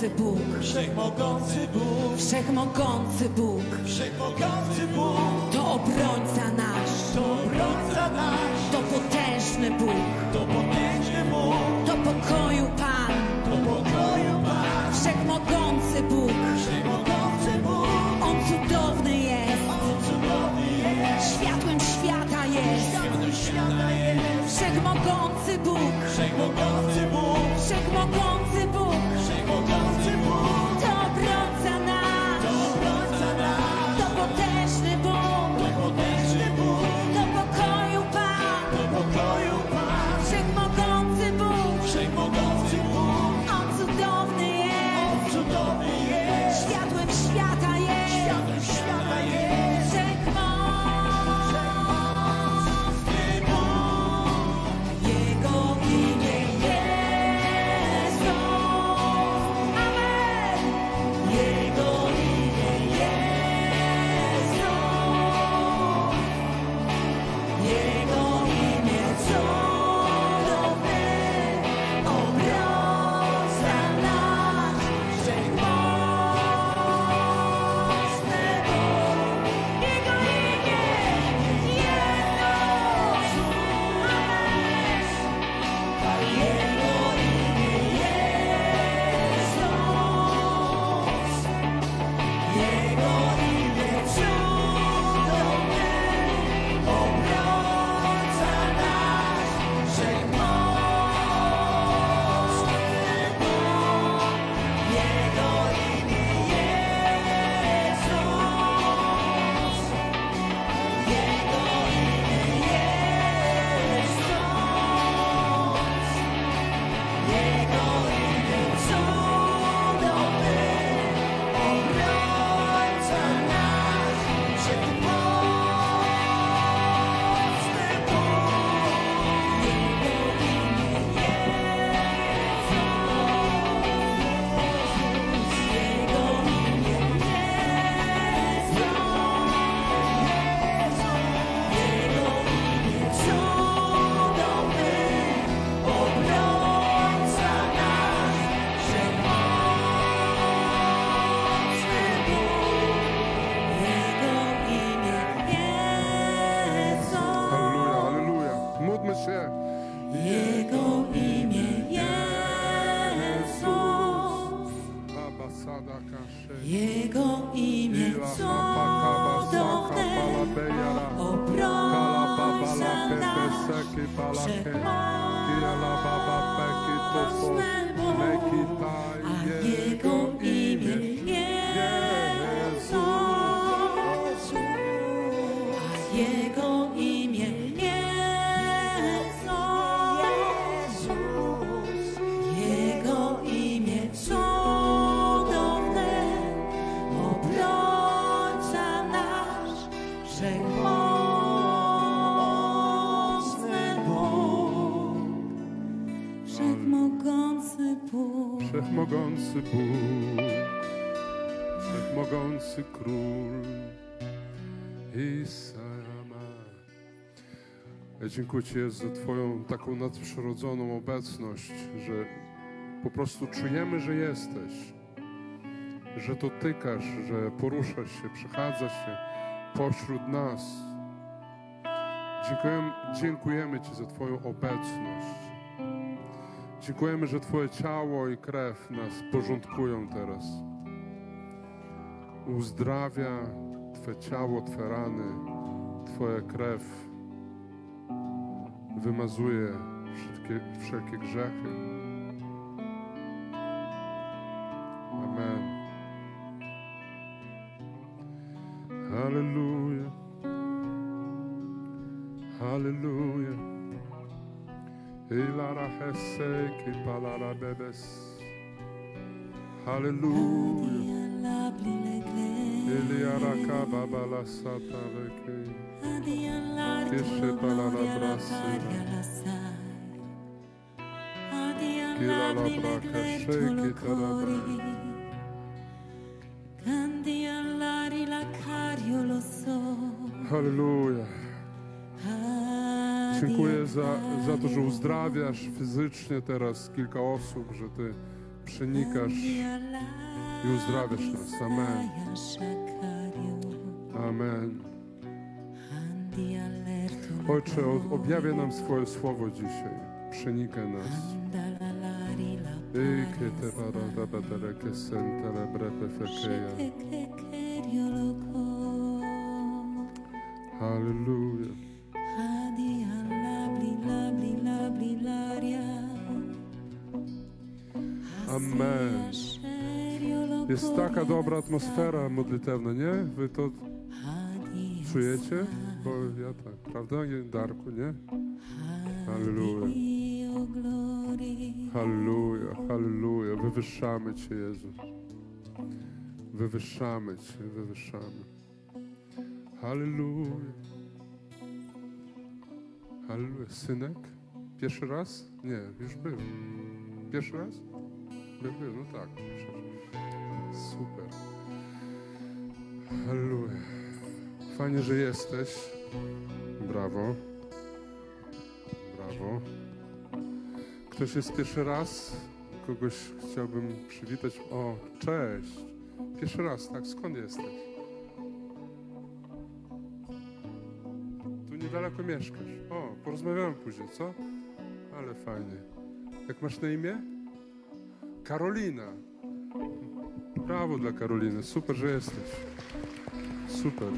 S1: Wszechmogący Bóg,
S12: Wszechmogący Bóg,
S1: Wszechmogący Bóg.
S3: dziękuję Ci, za Twoją taką nadprzyrodzoną obecność, że po prostu czujemy, że jesteś, że dotykasz, że poruszasz się, przechadzasz się pośród nas. Dziękujemy, dziękujemy Ci za Twoją obecność. Dziękujemy, że Twoje ciało i krew nas porządkują teraz. Uzdrawia Twoje ciało, Twoje rany, Twoja krew wymazuje wszelkie, wszelkie grzechy. Amen. Hallelujah. Hallelujah. Ilara hesek i bebes. Hallelujah. Hallelujah. Dziękuję za, za to, że uzdrawiasz fizycznie teraz kilka osób, że Ty przenikasz i uzdrawiasz nas. Amen. Amen. Ojcze, o- objawiaj nam swoje słowo dzisiaj. Przenikaj nas. Ike Amen. Jest taka dobra atmosfera modlitewna, nie? Wy to czujecie? Bo ja tak, prawda? Darku, nie? Halleluja. Halleluja, halleluja. Wywyższamy Cię, Jezu. Wywyższamy Cię, wywyższamy. Halleluja. Halleluja. Synek? Pierwszy raz? Nie, już był. Pierwszy raz? No tak. Super. Halleluja. Fajnie, że jesteś. Brawo. Brawo. Ktoś jest pierwszy raz? Kogoś chciałbym przywitać. O, cześć. Pierwszy raz, tak? Skąd jesteś? Tu niedaleko mieszkasz. O, porozmawiamy później, co? Ale fajnie. Jak masz na imię? Karolina. Brawo dla Karoliny. Super, że jesteś. Super.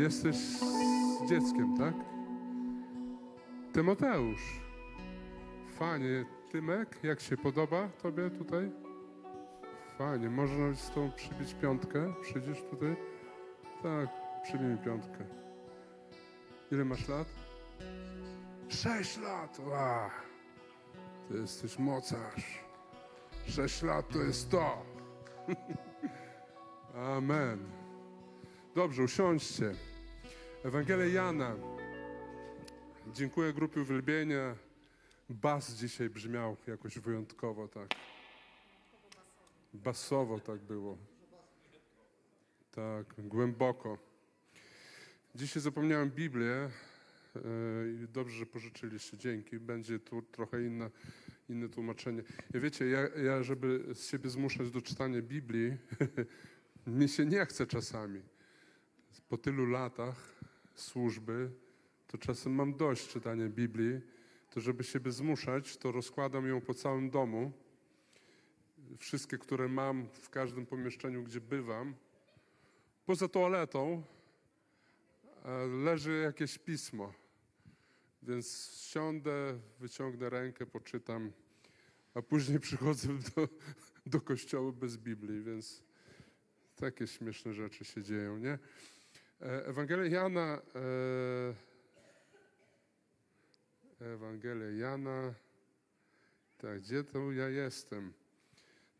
S3: Jesteś z dzieckiem, tak? Tymoteusz. Fajnie. Tymek, jak się podoba tobie tutaj? Fajnie. Można z tą przybić piątkę? Przyjdziesz tutaj? Tak, przybij piątkę. Ile masz lat? Sześć lat! Ła! Ty jesteś mocarz. Sześć lat to jest to. Amen. Dobrze, usiądźcie. Ewangelia Jana. Dziękuję grupie uwielbienia. Bas dzisiaj brzmiał jakoś wyjątkowo, tak. Basowo tak było. Tak, głęboko. Dzisiaj zapomniałem Biblię. e, Dobrze, że pożyczyliście. Dzięki. Będzie tu trochę inna, inne tłumaczenie. Ja wiecie, ja, ja żeby siebie zmuszać do czytania Biblii, mi się nie chce czasami. Po tylu latach służby, to czasem mam dość czytania Biblii, to żeby siebie zmuszać, to rozkładam ją po całym domu. Wszystkie, które mam w każdym pomieszczeniu, gdzie bywam. Poza toaletą leży jakieś pismo. Więc siądę, wyciągnę rękę, poczytam, a później przychodzę do, do kościoła bez Biblii, więc takie śmieszne rzeczy się dzieją, nie? E, Ewangelia Jana, e, Ewangelia Jana, tak, gdzie to ja jestem?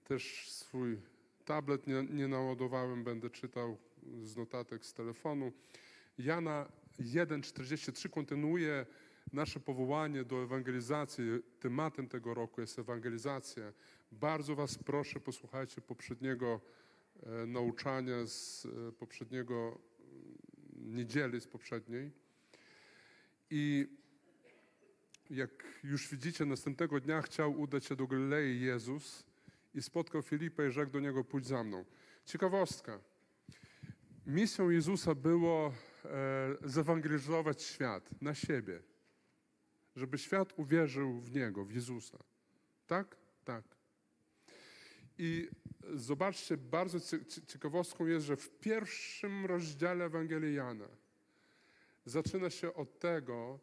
S3: Też swój tablet nie, nie naładowałem, będę czytał z notatek z telefonu. Jana 1,43 kontynuuje nasze powołanie do ewangelizacji. Tematem tego roku jest ewangelizacja. Bardzo Was proszę, posłuchajcie poprzedniego e, nauczania z e, poprzedniego mm, niedzieli, z poprzedniej. I jak już widzicie, następnego dnia chciał udać się do Galilei Jezus i spotkał Filipa i rzekł do niego, pójdź za mną. Ciekawostka. Misją Jezusa było e, zewangelizować świat na siebie, żeby świat uwierzył w Niego, w Jezusa. Tak? Tak. I zobaczcie, bardzo cie- cie- ciekawostką jest, że w pierwszym rozdziale Ewangelii Jana zaczyna się od tego,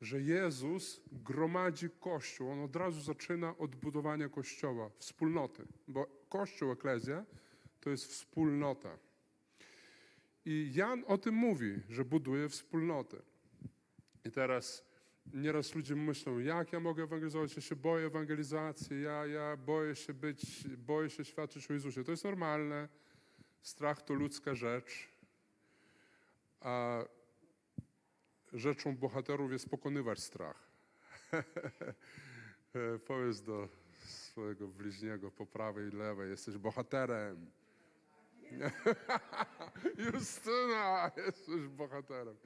S3: że Jezus gromadzi Kościół. On od razu zaczyna od budowania Kościoła, wspólnoty, bo Kościół, Eklezja, to jest wspólnota. I Jan o tym mówi, że buduje wspólnotę. I teraz nieraz ludzie myślą, jak ja mogę ewangelizować? Ja się boję ewangelizacji, ja, ja boję się być, boję się świadczyć o Jezusie. To jest normalne. Strach to ludzka rzecz. A rzeczą bohaterów jest pokonywać strach. Powiedz do swojego bliźniego po prawej i lewej, jesteś bohaterem. Justyna, jesteś bohaterem.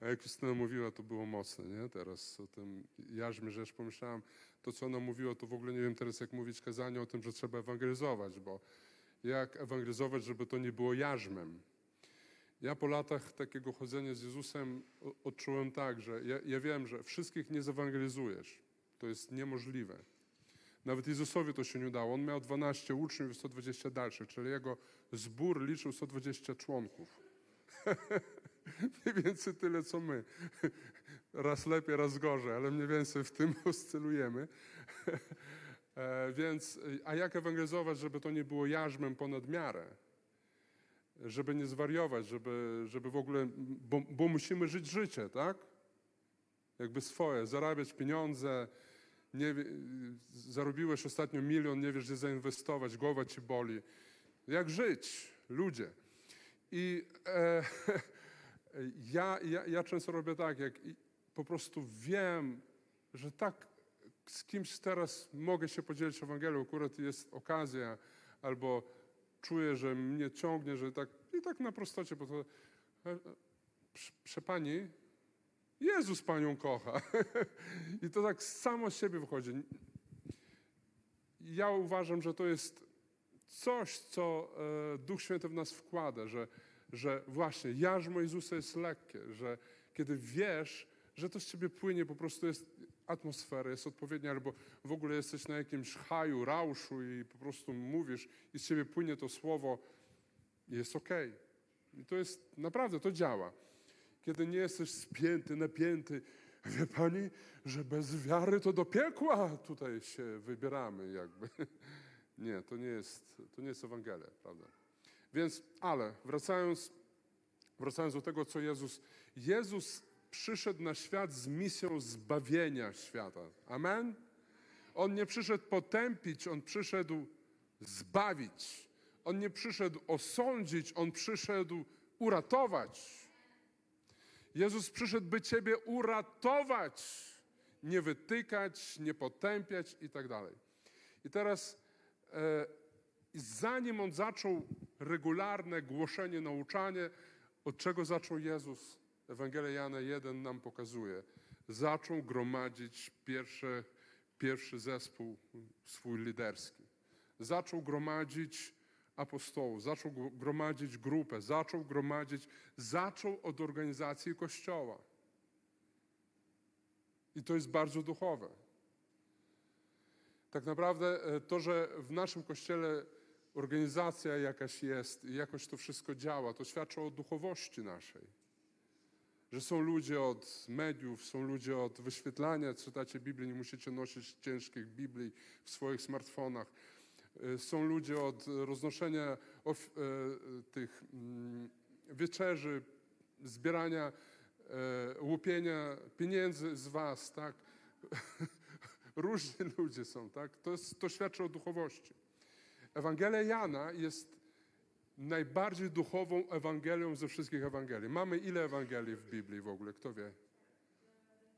S3: A jak Justyna mówiła, to było mocne, nie? Teraz o tym jarzmie rzecz pomyślałam, to co ona mówiła, to w ogóle nie wiem teraz jak mówić kazanie o tym, że trzeba ewangelizować, bo jak ewangelizować, żeby to nie było jarzmem. Ja po latach takiego chodzenia z Jezusem odczułem tak, że ja, ja wiem, że wszystkich nie zewangelizujesz. To jest niemożliwe. Nawet Jezusowi to się nie udało. On miał 12 uczniów i 120 dalszych, czyli jego zbór liczył 120 członków. mniej więcej tyle, co my. Raz lepiej, raz gorzej, ale mniej więcej w tym oscylujemy. E, Więc, a jak ewangelizować, żeby to nie było jarzmem ponad miarę? Żeby nie zwariować, żeby, żeby w ogóle, bo, bo musimy żyć życie, tak? Jakby swoje, zarabiać pieniądze, nie, zarobiłeś ostatnio milion, nie wiesz gdzie zainwestować, głowa ci boli. Jak żyć, ludzie? I e, ja, ja, ja często robię tak, jak po prostu wiem, że tak z kimś teraz mogę się podzielić Ewangelią, akurat jest okazja, albo czuję, że mnie ciągnie, że tak i tak na prostocie, bo to, e, Prze pani, Jezus panią kocha. I to tak samo z siebie wychodzi. Ja uważam, że to jest coś, co e, Duch Święty w nas wkłada, że, że właśnie jarzmo Jezusa jest lekkie, że kiedy wiesz, że to z ciebie płynie, po prostu jest atmosfera, jest odpowiednia, albo w ogóle jesteś na jakimś haju, rauszu i po prostu mówisz i z ciebie płynie to słowo, jest okej. I to jest, naprawdę, to działa. Kiedy nie jesteś spięty, napięty, wie pani, że bez wiary to do piekła tutaj się wybieramy jakby. Nie, to nie jest, to nie jest Ewangelia, prawda? Więc, ale wracając, wracając do tego, co Jezus, Jezus przyszedł na świat z misją zbawienia świata. Amen? On nie przyszedł potępić, on przyszedł zbawić. On nie przyszedł osądzić, on przyszedł uratować. Jezus przyszedł, by Ciebie uratować, nie wytykać, nie potępiać i tak dalej. I teraz, e, zanim On zaczął regularne głoszenie, nauczanie, od czego zaczął Jezus? Ewangelia Jana 1 nam pokazuje. Zaczął gromadzić pierwsze, pierwszy zespół swój liderski. Zaczął gromadzić apostołów, zaczął gro- gromadzić grupę, zaczął gromadzić, zaczął od organizacji Kościoła. I to jest bardzo duchowe. Tak naprawdę e, to, że w naszym Kościele organizacja jakaś jest i jakoś to wszystko działa, to świadczy o duchowości naszej. Że są ludzie od mediów, są ludzie od wyświetlania, czytacie Biblię, nie musicie nosić ciężkich Biblii w swoich smartfonach. E, Są ludzie od roznoszenia e, tych mm, wieczerzy, zbierania, e, łupienia pieniędzy z was, tak? Różni ludzie są, tak? To, jest, to świadczy o duchowości. Ewangelia Jana jest najbardziej duchową Ewangelią ze wszystkich Ewangelii. Mamy ile Ewangelii w Biblii w ogóle? Kto wie?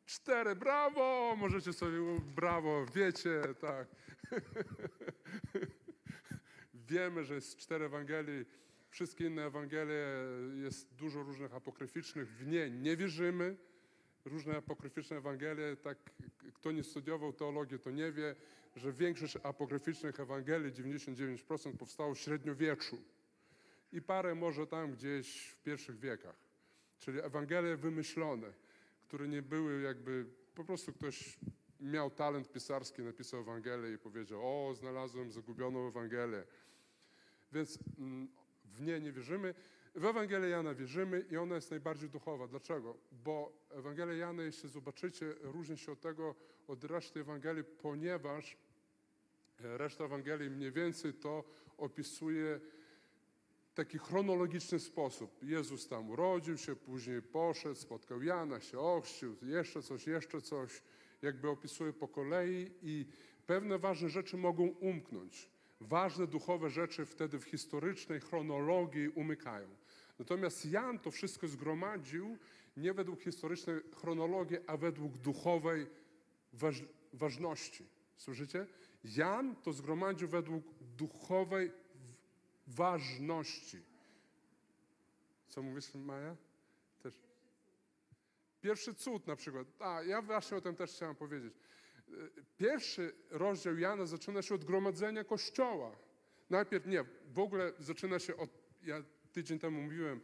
S3: Cztery, brawo! Możecie sobie, brawo, wiecie, tak. Wiemy, że jest cztery Ewangelii. Wszystkie inne Ewangelie, jest dużo różnych apokryficznych. W nie nie wierzymy. Różne apokryficzne Ewangelie, tak kto nie studiował teologii, to nie wie, że większość apokryficznych Ewangelii, 99% powstało w średniowieczu i parę może tam gdzieś w pierwszych wiekach. Czyli Ewangelie wymyślone, które nie były jakby, po prostu ktoś miał talent pisarski, napisał Ewangelię i powiedział, o, znalazłem zagubioną Ewangelię. Więc mm, w nie nie wierzymy. W Ewangelię Jana wierzymy i ona jest najbardziej duchowa. Dlaczego? Bo Ewangelia Jana, jeśli zobaczycie, różni się od tego, od reszty Ewangelii, ponieważ e, reszta Ewangelii mniej więcej to opisuje taki chronologiczny sposób. Jezus tam urodził się, później poszedł, spotkał Jana, się ochrzcił, jeszcze coś, jeszcze coś. Jakby opisuje po kolei i pewne ważne rzeczy mogą umknąć. Ważne duchowe rzeczy wtedy w historycznej chronologii umykają. Natomiast Jan to wszystko zgromadził nie według historycznej chronologii, a według duchowej waż- ważności. Słyszycie? Jan to zgromadził według duchowej ważności. Co mówisz, Maja? Też. Pierwszy cud na przykład. A, ja właśnie o tym też chciałem powiedzieć. Y, Pierwszy rozdział Jana zaczyna się od gromadzenia kościoła. Najpierw nie, w ogóle zaczyna się od, ja tydzień temu mówiłem,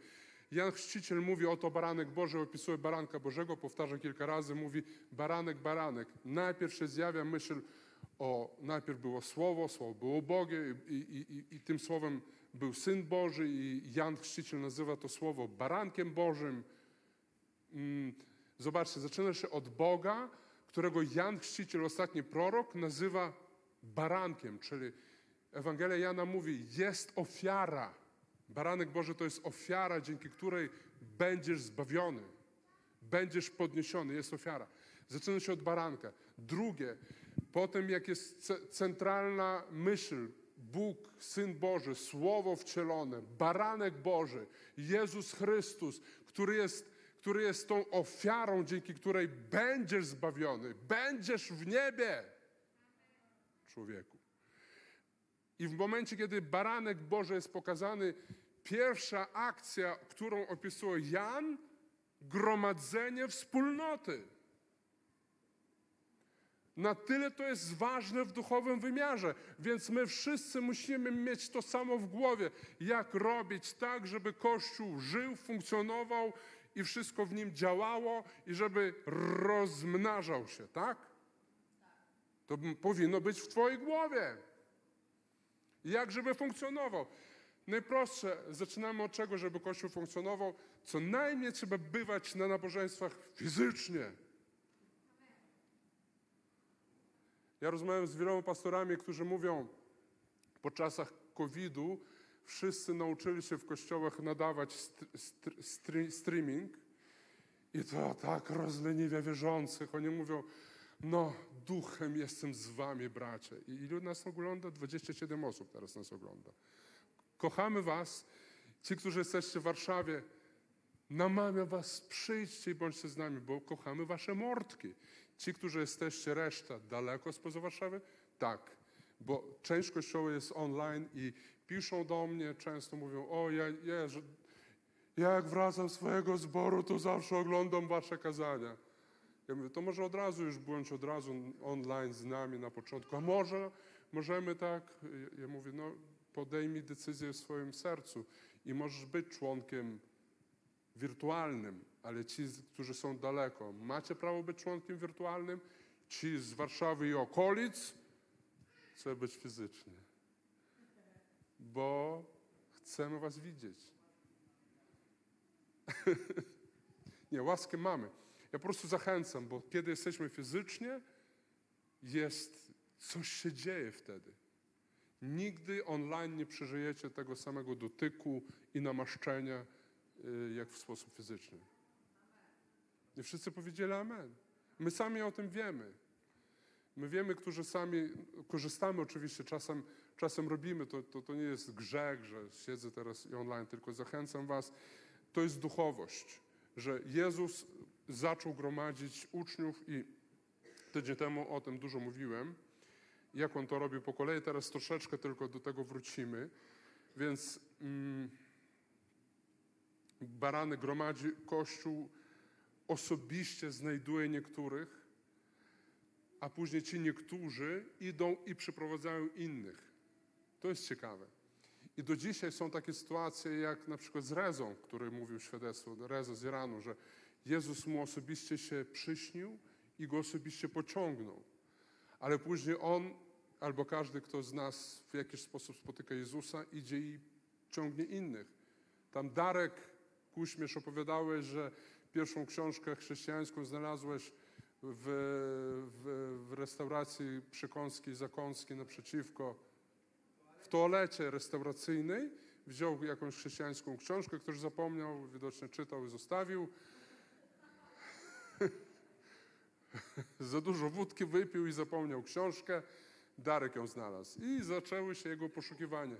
S3: Jan Chrzciciel mówi, oto baranek Boży, opisuje baranka Bożego, powtarzam kilka razy, mówi baranek, baranek. Najpierw się zjawia myśl o, najpierw było Słowo, Słowo było Bogie i, i, i, i tym Słowem był Syn Boży i Jan Chrzciciel nazywa to Słowo barankiem Bożym. Mm, Zobaczcie, zaczyna się od Boga, którego Jan Chrzciciel, ostatni prorok, nazywa barankiem, czyli Ewangelia Jana mówi, jest ofiara. Baranek Boży to jest ofiara, dzięki której będziesz zbawiony, będziesz podniesiony, jest ofiara. Zaczyna się od baranka. Drugie, potem jak jest ce- centralna myśl, Bóg, Syn Boży, Słowo wcielone, Baranek Boży, Jezus Chrystus, który jest, który jest tą ofiarą, dzięki której będziesz zbawiony, będziesz w niebie, człowieku. I w momencie, kiedy baranek Boży jest pokazany, pierwsza akcja, którą opisuje Jan, gromadzenie wspólnoty. Na tyle to jest ważne w duchowym wymiarze, więc my wszyscy musimy mieć to samo w głowie, jak robić tak, żeby Kościół żył, funkcjonował i wszystko w nim działało i żeby rozmnażał się, tak? To powinno być w Twojej głowie. Jak żeby funkcjonował? Najprostsze, zaczynamy od czego, żeby Kościół funkcjonował. Co najmniej trzeba bywać na nabożeństwach fizycznie. Ja rozmawiam z wieloma pastorami, którzy mówią, po czasach COVID-u wszyscy nauczyli się w kościołach nadawać st- st- stre- streaming i to tak rozleniwia wierzących. Oni mówią, no duchem jestem z wami, bracie. I ilu nas ogląda? 27 osób teraz nas ogląda. Kochamy was. Ci, którzy jesteście w Warszawie, namawiam was, przyjdźcie i bądźcie z nami, bo kochamy wasze mordki. Ci, którzy jesteście reszta daleko spoza Warszawy, tak, bo część kościoła jest online i piszą do mnie, często mówią, o ja, Jezu, ja jak wracam z swojego zboru, to zawsze oglądam wasze kazania. Ja mówię, to może od razu już bądź od razu online z nami na początku. A może możemy tak? Ja- Ja mówię, no podejmij decyzję w swoim sercu i możesz być członkiem wirtualnym, ale ci, którzy są daleko, macie prawo być członkiem wirtualnym? Ci z Warszawy i okolic, trzeba być fizycznie. Bo chcemy was widzieć. Nie, łaskę mamy. Ja po prostu zachęcam, bo kiedy jesteśmy fizycznie, jest, coś się dzieje wtedy. Nigdy online nie przeżyjecie tego samego dotyku i namaszczenia, y, jak w sposób fizyczny. I wszyscy powiedzieli amen. My sami o tym wiemy. My wiemy, którzy sami korzystamy oczywiście, czasem, czasem robimy, to, to, to nie jest grzech, że siedzę teraz i online, tylko zachęcam was. To jest duchowość, że Jezus zaczął gromadzić uczniów i tydzień temu o tym dużo mówiłem, jak On to robił po kolei, teraz troszeczkę tylko do tego wrócimy. Więc mm, barany gromadzi Kościół, osobiście znajduje niektórych, a później ci niektórzy idą i przyprowadzają innych. To jest ciekawe. I do dzisiaj są takie sytuacje, jak na przykład z Rezą, który mówił świadectwo, Reza z Iranu, że Jezus mu osobiście się przyśnił i go osobiście pociągnął. Ale później on, albo każdy, kto z nas w jakiś sposób spotyka Jezusa, idzie i ciągnie innych. Tam Darek Kuśmierz opowiadałeś, że pierwszą książkę chrześcijańską znalazłeś w, w, w restauracji przekąski zakąski naprzeciwko, w toalecie restauracyjnej. Wziął jakąś chrześcijańską książkę, ktoś zapomniał, widocznie czytał i zostawił. Za dużo wódki wypił i zapomniał książkę. Darek ją znalazł. I zaczęły się jego poszukiwania.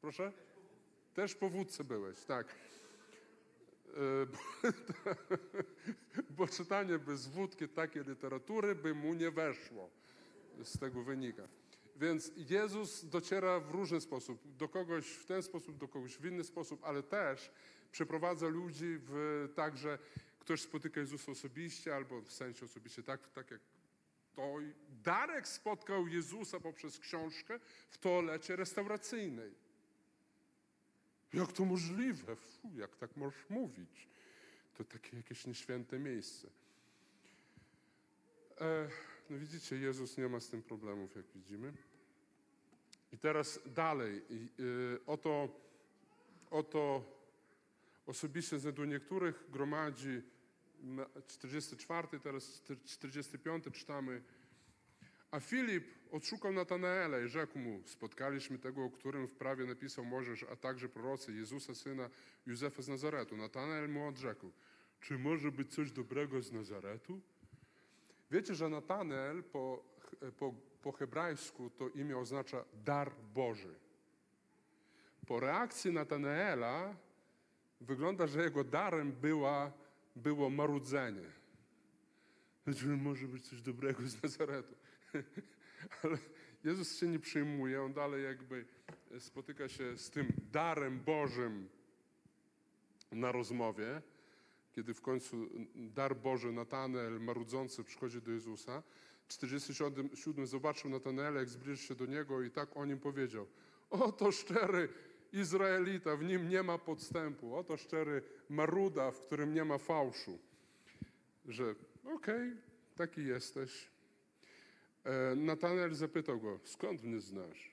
S3: Proszę? Też po wódce byłeś, tak. E, Bo, czytanie bez wódki takiej literatury by mu nie weszło. Z tego wynika. Więc Jezus dociera w różny sposób. Do kogoś w ten sposób, do kogoś w inny sposób, ale też przeprowadza ludzi w tak, że ktoś spotyka Jezusa osobiście, albo w sensie osobiście, tak, tak jak to Darek spotkał Jezusa poprzez książkę w toalecie restauracyjnej. Jak to możliwe? Jak tak możesz mówić? To takie jakieś nieświęte miejsce. E, no widzicie, Jezus nie ma z tym problemów, jak widzimy. I teraz dalej. I, y, oto, oto osobiście do niektórych gromadzi 44, teraz 45 czytamy. A Filip odszukał Natanaela i rzekł mu, spotkaliśmy tego, o którym w prawie napisał Możesz, a także prorocy, Jezusa, syna Józefa z Nazaretu. Natanael mu odrzekł, czy może być coś dobrego z Nazaretu? Wiecie, że Natanael po, po, po hebrajsku to imię oznacza dar Boży. Po reakcji Natanaela wygląda, że jego darem była, było marudzenie. Znaczy, może być coś dobrego z Nazaretu. Ale Jezus się nie przyjmuje, on dalej jakby spotyka się z tym darem Bożym na rozmowie, kiedy w końcu dar Boży, Natanael, marudzący, przychodzi do Jezusa. 47 zobaczył Natanaela, jak zbliżył się do niego i tak o nim powiedział. Oto szczery Izraelita, w nim nie ma podstępu. Oto szczery maruda, w którym nie ma fałszu. Że okej, okay, taki jesteś. E, Natanael zapytał go, skąd mnie znasz?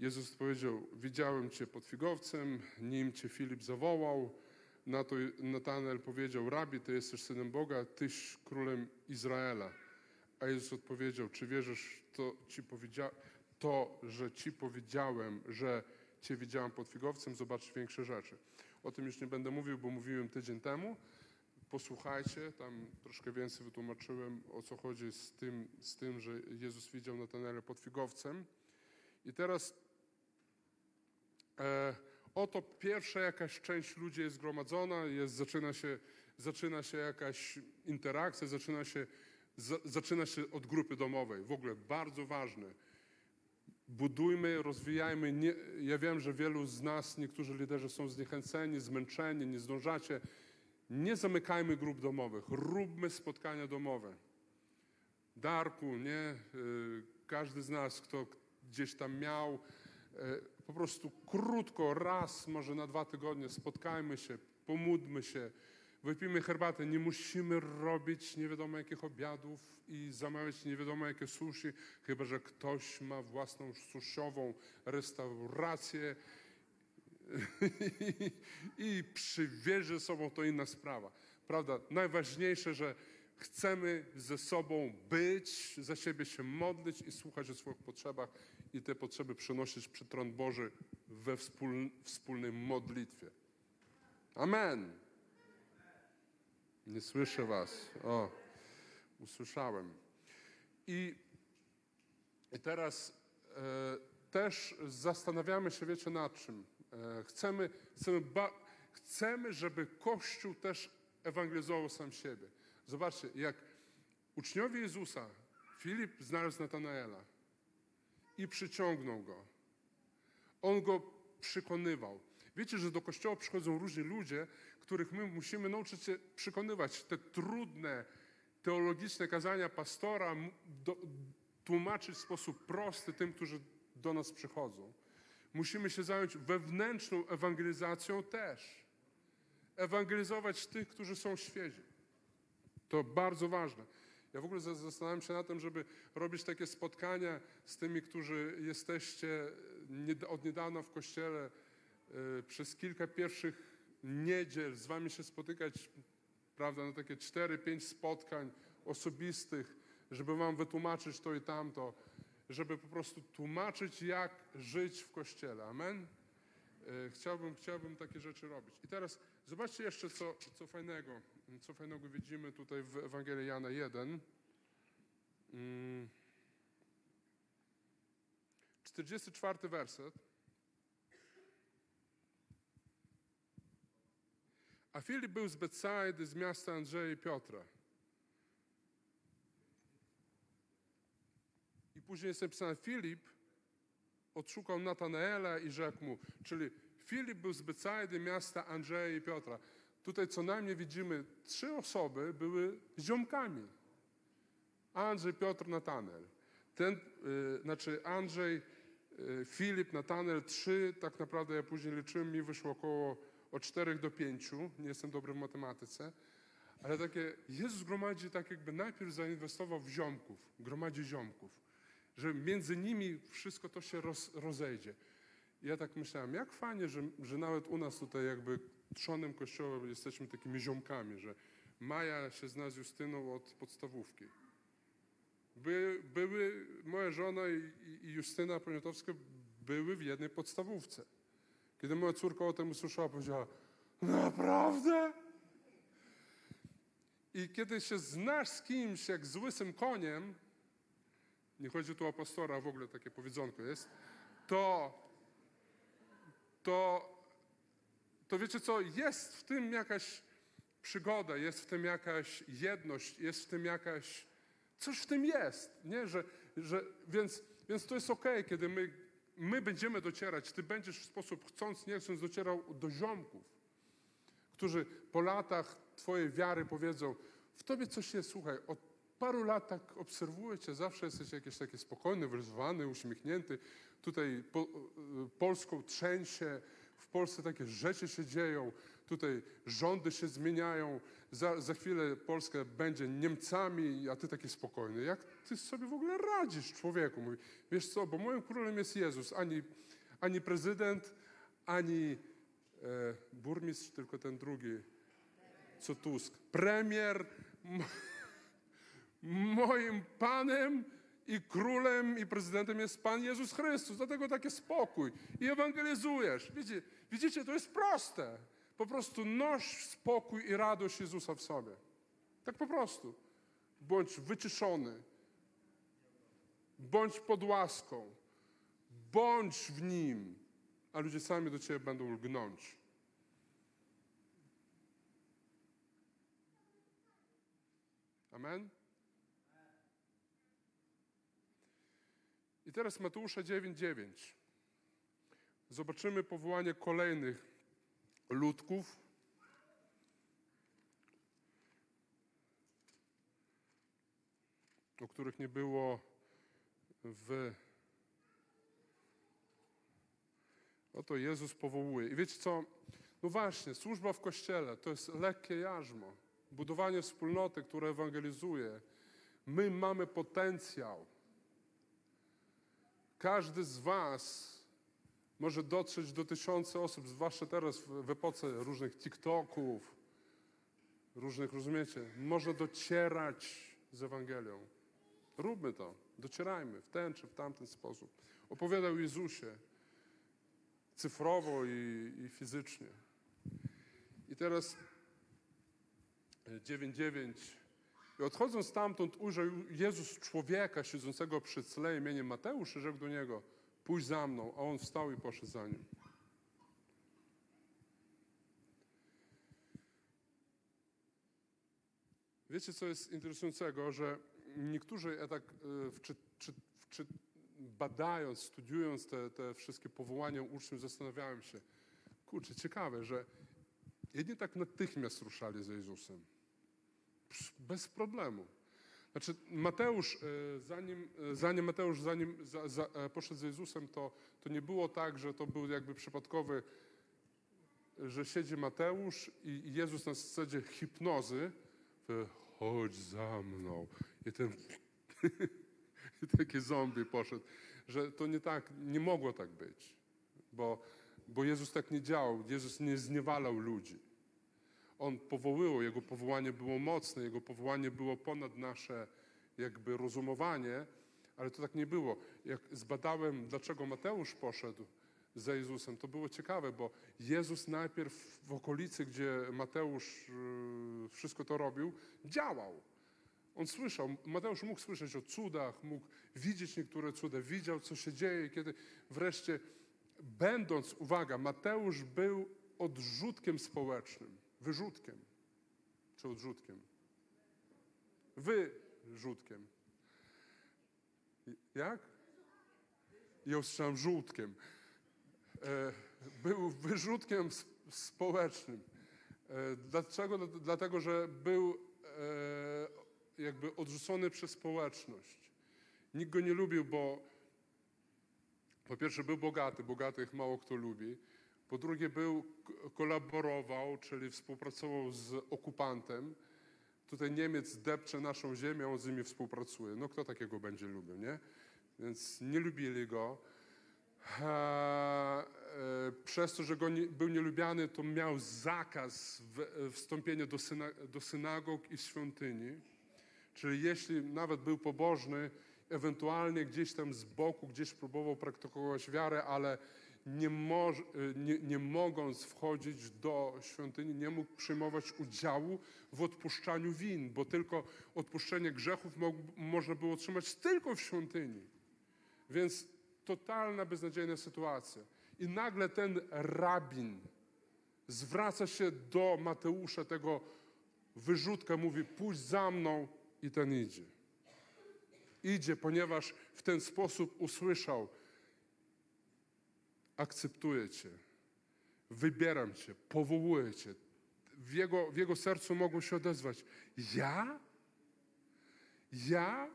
S3: Jezus powiedział, widziałem cię pod figowcem, nim cię Filip zawołał. Na to Natanael powiedział, rabi, ty jesteś synem Boga, tyś królem Izraela. A Jezus odpowiedział, czy wierzysz to, ci powiedzia- to, że ci powiedziałem, że cię widziałem pod figowcem, zobacz większe rzeczy. O tym już nie będę mówił, bo mówiłem tydzień temu. Posłuchajcie, tam troszkę więcej wytłumaczyłem, o co chodzi z tym, z tym że Jezus widział Natanaela pod figowcem. I teraz e, oto pierwsza jakaś część ludzi jest zgromadzona, jest, zaczyna, się, zaczyna się jakaś interakcja, zaczyna się, za, zaczyna się od grupy domowej. W ogóle bardzo ważne. Budujmy, rozwijajmy. Nie, ja wiem, że wielu z nas, niektórzy liderzy są zniechęceni, zmęczeni, nie zdążacie. Nie zamykajmy grup domowych, róbmy spotkania domowe. Darku, nie? Y, Każdy z nas, kto gdzieś tam miał, y, po prostu krótko, raz, może na dwa tygodnie spotkajmy się, pomódlmy się, wypijmy herbatę. Nie musimy robić nie wiadomo jakich obiadów i zamawiać nie wiadomo jakie sushi, chyba że ktoś ma własną suszową restaurację i przywiezie sobą, to inna sprawa. Prawda? Najważniejsze, że chcemy ze sobą być, za siebie się modlić i słuchać o swoich potrzebach i te potrzeby przenosić przed tron Boży we wspól, wspólnej modlitwie. Amen. Nie słyszę was. O, usłyszałem. I, i teraz e, też zastanawiamy się, wiecie, nad czym. E, chcemy, chcemy, ba, chcemy, żeby Kościół też ewangelizował sam siebie. Zobaczcie, jak uczniowie Jezusa, Filip znalazł Natanaela i przyciągnął go. On go przekonywał. Wiecie, że do kościoła przychodzą różni ludzie, których my musimy nauczyć się przekonywać. Te trudne, teologiczne kazania pastora do, tłumaczyć w sposób prosty tym, którzy do nas przychodzą. Musimy się zająć wewnętrzną ewangelizacją też. Ewangelizować tych, którzy są świezi. To bardzo ważne. Ja w ogóle zastanawiam się na tym, żeby robić takie spotkania z tymi, którzy jesteście od niedawna w kościele, y, przez kilka pierwszych niedziel z wami się spotykać, prawda, na takie cztery, pięć spotkań osobistych, żeby wam wytłumaczyć to i tamto żeby po prostu tłumaczyć, jak żyć w Kościele. Amen? E, chciałbym, chciałbym takie rzeczy robić. I teraz zobaczcie jeszcze, co, co fajnego, co fajnego widzimy tutaj w Ewangelii Jana 1. 44 werset. A Filip był z Betsaidy, z miasta Andrzeja i Piotra. I później jest napisane, Filip odszukał Natanaela i rzekł mu, czyli Filip był z Betsaidy, miasta Andrzeja i Piotra. Tutaj co najmniej widzimy, trzy osoby były ziomkami. Andrzej, Piotr, Natanel. Ten, y, znaczy Andrzej, y, Filip, Natanel, trzy, tak naprawdę ja później liczyłem, mi wyszło około od czterech do pięciu, nie jestem dobry w matematyce, ale takie, Jezus gromadzi tak jakby najpierw zainwestował w ziomków, gromadzi ziomków, że między nimi wszystko to się roz, rozejdzie. I ja tak myślałem, jak fajnie, że, że nawet u nas tutaj jakby trzonem kościoła jesteśmy takimi ziomkami, że Maja się zna z Justyną od podstawówki. By, były, moja żona i, i Justyna Poniatowska były w jednej podstawówce. Kiedy moja córka o tym usłyszała, powiedziała, naprawdę? I kiedy się znasz z kimś jak z łysym koniem, nie chodzi tu o pastora, w ogóle takie powiedzonko jest, to, to, to wiecie co, jest w tym jakaś przygoda, jest w tym jakaś jedność, jest w tym jakaś, coś w tym jest, nie? Że, że, więc, więc to jest okej, kiedy my, my będziemy docierać, ty będziesz w sposób chcąc, nie chcąc docierał do ziomków, którzy po latach twojej wiary powiedzą, w tobie coś jest, słuchaj, od paru lat tak obserwuję cię, zawsze jesteś jakiś taki spokojny, wyzwany, uśmiechnięty, tutaj po, y, Polską trzęsie, w Polsce takie rzeczy się dzieją, tutaj rządy się zmieniają, za, za chwilę Polska będzie Niemcami, a ty taki spokojny. Jak ty sobie w ogóle radzisz, człowieku? Mówi, wiesz co, bo moim królem jest Jezus, ani, ani prezydent, ani e, burmistrz, tylko ten drugi, co Tusk. Premier, moim Panem i królem i prezydentem jest Pan Jezus Chrystus. Dlatego taki spokój. I ewangelizujesz. Widzicie, widzicie, to jest proste. Po prostu noś spokój i radość Jezusa w sobie. Tak po prostu. Bądź wyciszony. Bądź pod łaską. Bądź w Nim, a ludzie sami do Ciebie będą lgnąć. Amen? I teraz Mateusza 9:9. Zobaczymy powołanie kolejnych ludków. O których nie było w. Oto Jezus powołuje. I wiecie co? No właśnie, służba w kościele to jest lekkie jarzmo. Budowanie wspólnoty, które ewangelizuje. My mamy potencjał. Każdy z Was może dotrzeć do tysiąca osób, zwłaszcza teraz w, epoce różnych TikToków, różnych, rozumiecie, może docierać z Ewangelią. Róbmy to, docierajmy w ten czy w tamten sposób. Opowiadał Jezusie cyfrowo i, i fizycznie. I teraz 9.9 i odchodząc stamtąd ujrzał Jezus człowieka siedzącego przy tle imieniem Mateusz i rzekł do niego, pójdź za mną, a on wstał i poszedł za nim. Wiecie, co jest interesującego, że niektórzy, tak e, wczy, czy, czy, badając, studiując te, te wszystkie powołania uczniów, zastanawiałem się, kurczę, ciekawe, że jedni tak natychmiast ruszali za Jezusem. Bez problemu. Znaczy Mateusz, e, zanim, e, zanim Mateusz zanim za, za, e, poszedł z Jezusem, to, to nie było tak, że to był jakby przypadkowy, że siedzi Mateusz i Jezus na zasadzie hipnozy, chodź za mną. I ten i taki zombie poszedł, że to nie tak, nie mogło tak być, bo, bo Jezus tak nie działał, Jezus nie zniewalał ludzi. On powoływał, Jego powołanie było mocne, Jego powołanie było ponad nasze jakby rozumowanie, ale to tak nie było. Jak zbadałem, dlaczego Mateusz poszedł za Jezusem, to było ciekawe, bo Jezus najpierw w okolicy, gdzie Mateusz yy, wszystko to robił, działał. On słyszał, Mateusz mógł słyszeć o cudach, mógł widzieć niektóre cuda, widział, co się dzieje, kiedy wreszcie, będąc, uwaga, Mateusz był odrzutkiem społecznym. Wyrzutkiem czy odrzutkiem. Wyrzutkiem. Jak? Ja usłyszałem żółtkiem. E, Był wyrzutkiem społecznym. E, Dlaczego? Dl- Dlatego, że był e, jakby odrzucony przez społeczność. Nikt go nie lubił, bo po pierwsze był bogaty, bogatych mało kto lubi. Po drugie był, kolaborował, czyli współpracował z okupantem. Tutaj Niemiec depcze naszą ziemię, on z nimi współpracuje. No kto takiego będzie lubił, nie? Więc nie lubili go. E, przez to, że go nie, był nielubiany, to miał zakaz w, e, wstąpienia do, syna, do synagog i świątyni. Czyli jeśli nawet był pobożny, ewentualnie gdzieś tam z boku, gdzieś próbował praktykować wiarę, ale nie, moż, e, nie, nie mogąc wchodzić do świątyni, nie mógł przyjmować udziału w odpuszczaniu win, bo tylko odpuszczenie grzechów mo, można było otrzymać tylko w świątyni. Więc totalna beznadziejna sytuacja. I nagle ten rabin zwraca się do Mateusza, tego wyrzutka, mówi: Pójdź za mną, i ten idzie. Idzie, ponieważ w ten sposób usłyszał: Akceptuję Cię, wybieram Cię, powołuję Cię. W jego, w jego sercu mogło się odezwać: Ja? Ja?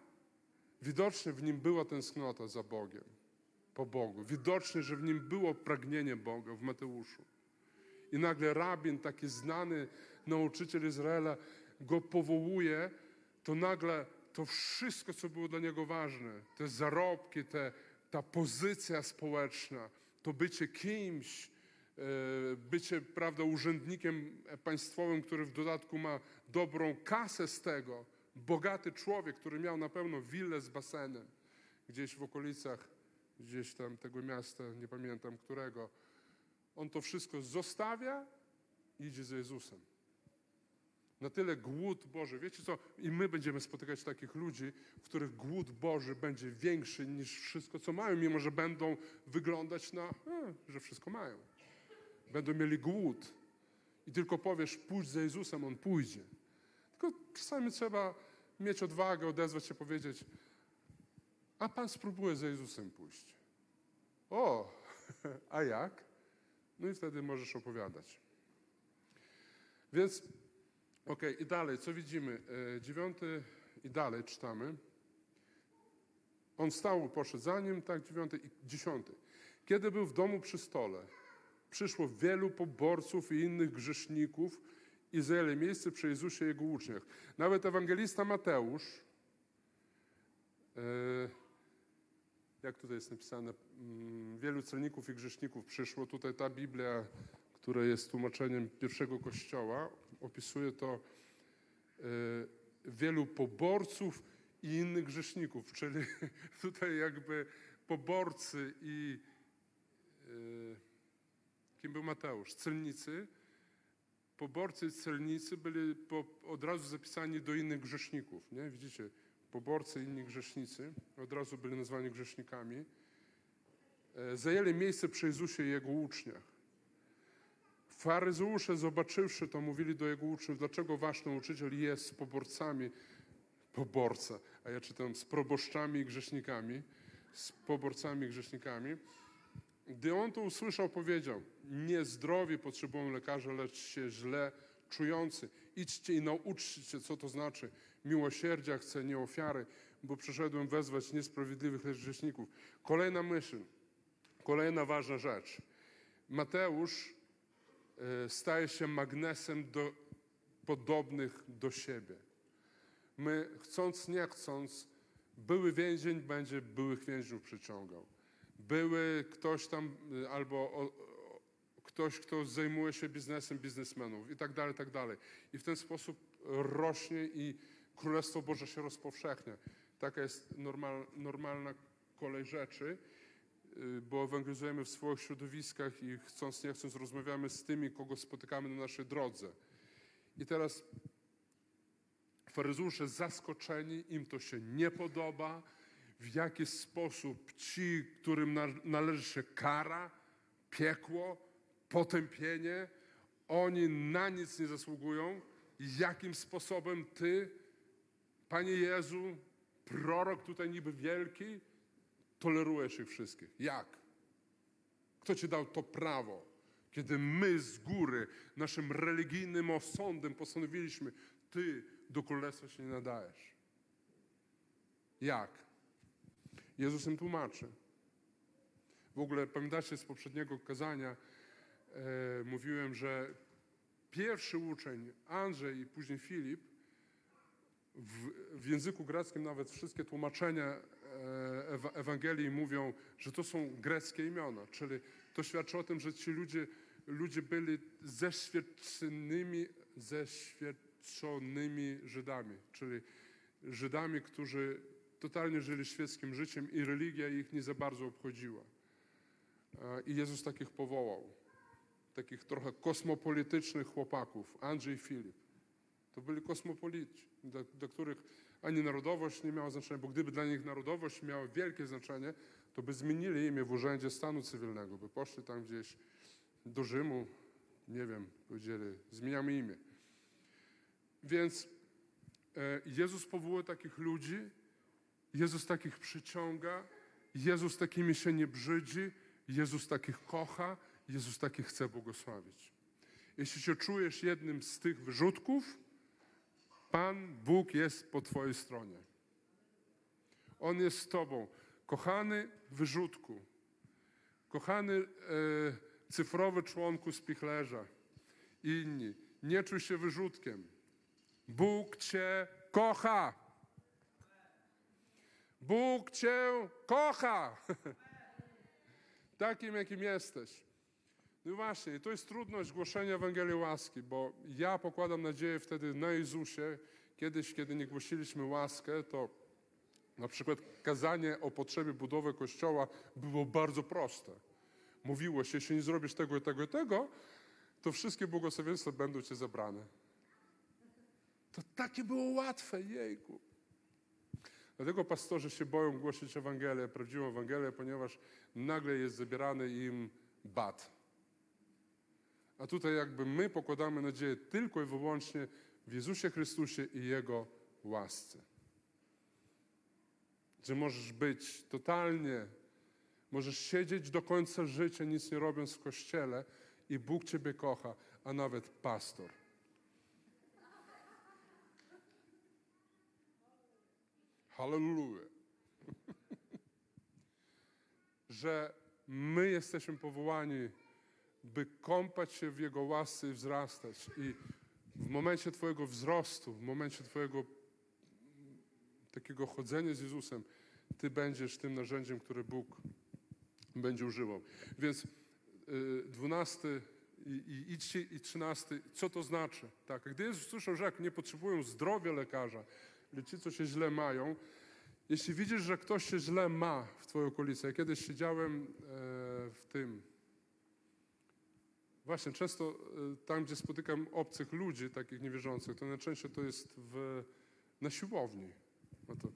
S3: Widocznie w nim była tęsknota za Bogiem, po Bogu. Widocznie, że w nim było pragnienie Boga w Mateuszu. I nagle rabin, taki znany nauczyciel Izraela, go powołuje, to nagle to wszystko, co było dla niego ważne, te zarobki, te, ta pozycja społeczna, to bycie kimś, e, bycie, prawda, urzędnikiem państwowym, który w dodatku ma dobrą kasę z tego, bogaty człowiek, który miał na pewno willę z basenem, gdzieś w okolicach, gdzieś tam tego miasta, nie pamiętam którego, on to wszystko zostawia i idzie za Jezusem. Na tyle głód Boży. Wiecie co? I my będziemy spotykać takich ludzi, w których głód Boży będzie większy niż wszystko, co mają, mimo że będą wyglądać na, e, że wszystko mają. Będą mieli głód. I tylko powiesz, pójdź za Jezusem, On pójdzie. Tylko czasami trzeba mieć odwagę, odezwać się, powiedzieć, a Pan spróbuje za Jezusem pójść. O, a jak? No i wtedy możesz opowiadać. Więc, okej, i dalej, co widzimy? E, dziewiąty i dalej czytamy. On stał, poszedł za nim, tak, dziewiąty i dziesiąty. Kiedy był w domu przy stole, przyszło wielu poborców i innych grzeszników i zajęli miejsce przy Jezusie i Jego uczniach. Nawet ewangelista Mateusz, e, jak tutaj jest napisane, mm, wielu celników i grzeszników przyszło. Tutaj ta Biblia, która jest tłumaczeniem pierwszego kościoła, opisuje to e, wielu poborców i innych grzeszników, czyli tutaj jakby poborcy i e, kim był Mateusz? Celnicy. Poborcy i celnicy byli po, od razu zapisani do innych grzeszników. Nie? Widzicie? Poborcy i inni grzesznicy od razu byli nazwani grzesznikami. E, Zajęli miejsce przy Jezusie i Jego uczniach. Faryzeusze, zobaczywszy to, mówili do Jego uczniów, dlaczego wasz nauczyciel jest z poborcami, poborca, a ja czytam z proboszczami i grzesznikami, z poborcami i grzesznikami. Gdy on to usłyszał, powiedział: Nie zdrowi potrzebują lekarza, lecz się źle czujący. Idźcie i nauczcie co to znaczy. Miłosierdzia chcę, nie ofiary, bo przyszedłem wezwać niesprawiedliwych, lecz grzeszników. Kolejna myśl, kolejna ważna rzecz. Mateusz staje się magnesem do podobnych do siebie. My, chcąc, nie chcąc, były więzień będzie byłych więźniów przyciągał były ktoś tam y, albo o, o, ktoś, kto zajmuje się biznesem biznesmenów i tak dalej, tak dalej. I w ten sposób rośnie i Królestwo Boże się rozpowszechnia. Taka jest normal, normalna kolej rzeczy, bo ewangelizujemy w swoich środowiskach i chcąc, nie chcąc, rozmawiamy z tymi, kogo spotykamy na naszej drodze. I teraz faryzeusze zaskoczeni, im to się nie podoba, w jaki sposób ci, którym na, należy się kara, piekło, potępienie, Oni na nic nie zasługują. Jakim sposobem Ty, Panie Jezu, prorok tutaj niby wielki, tolerujesz ich wszystkich? Jak? Kto Ci dał to prawo? Kiedy my z góry, naszym religijnym osądem postanowiliśmy, Ty do królestwa się nie nadajesz. Jak? Jezus im tłumaczy. W ogóle pamiętacie z poprzedniego kazania, e, mówiłem, że pierwszy uczeń, Andrzej i później Filip, w, w języku greckim nawet wszystkie tłumaczenia Ewangelii mówią, że to są greckie imiona, czyli to świadczy o tym, że ci ludzie, ludzie byli zeświadczonymi, zeświadczonymi Żydami, czyli Żydami, którzy totalnie żyli świeckim życiem i religia ich nie za bardzo obchodziła. E, I Jezus takich powołał, takich trochę kosmopolitycznych chłopaków, Andrzej i Filip. To byli kosmopolici, dla, dla których ani narodowość nie miała znaczenia, bo gdyby dla nich narodowość miała wielkie znaczenie, to by zmienili imię w urzędzie stanu cywilnego, by poszli tam gdzieś do Rzymu, nie wiem, powiedzieli, zmieniamy imię. Więc e, Jezus powołuje takich ludzi, Jezus takich przyciąga, Jezus takimi się nie brzydzi, Jezus takich kocha, Jezus takich chce błogosławić. Jeśli się czujesz jednym z tych wyrzutków, Pan Bóg jest po Twojej stronie. On jest z Tobą. Kochany wyrzutku, kochany e, cyfrowy członku spichlerza i inni, nie czuj się wyrzutkiem. Bóg Cię kocha. Bóg Cię kocha. Takim, jakim jesteś. No właśnie, to jest trudność głoszenia Ewangelii łaski, bo ja pokładam nadzieję wtedy na Jezusie. Kiedyś, kiedy nie głosiliśmy łaskę, to na przykład kazanie o potrzebie budowy kościoła było bardzo proste. Mówiło się, jeśli nie zrobisz tego i tego i tego, to wszystkie błogosławieństwa będą ci zabrane. To takie było łatwe, jejku. Dlatego pastorzy się boją głosić Ewangelię, prawdziwą Ewangelię, ponieważ nagle jest zabierany im bat. A tutaj jakby my pokładamy nadzieję tylko i wyłącznie w Jezusie Chrystusie i Jego łasce. Że możesz być totalnie, możesz siedzieć do końca życia, nic nie robiąc w kościele i Bóg Ciebie kocha, a nawet pastor. Hallelujah. Że my jesteśmy powołani, by kąpać się w Jego łasce i wzrastać. I w momencie Twojego wzrostu, w momencie Twojego takiego chodzenia z Jezusem, Ty będziesz tym narzędziem, które Bóg będzie używał. Więc y, dwunasty i, i, i, trzy- i trzynasty, co to znaczy? Tak, gdy Jezus słyszał, że jak nie potrzebują zdrowia lekarza, ale ci, co się źle mają, jeśli widzisz, że ktoś się źle ma w Twojej okolicy, ja kiedyś siedziałem e, w tym, właśnie często e, tam, gdzie spotykam obcych ludzi, takich niewierzących, to najczęściej to jest w, na siłowni. No to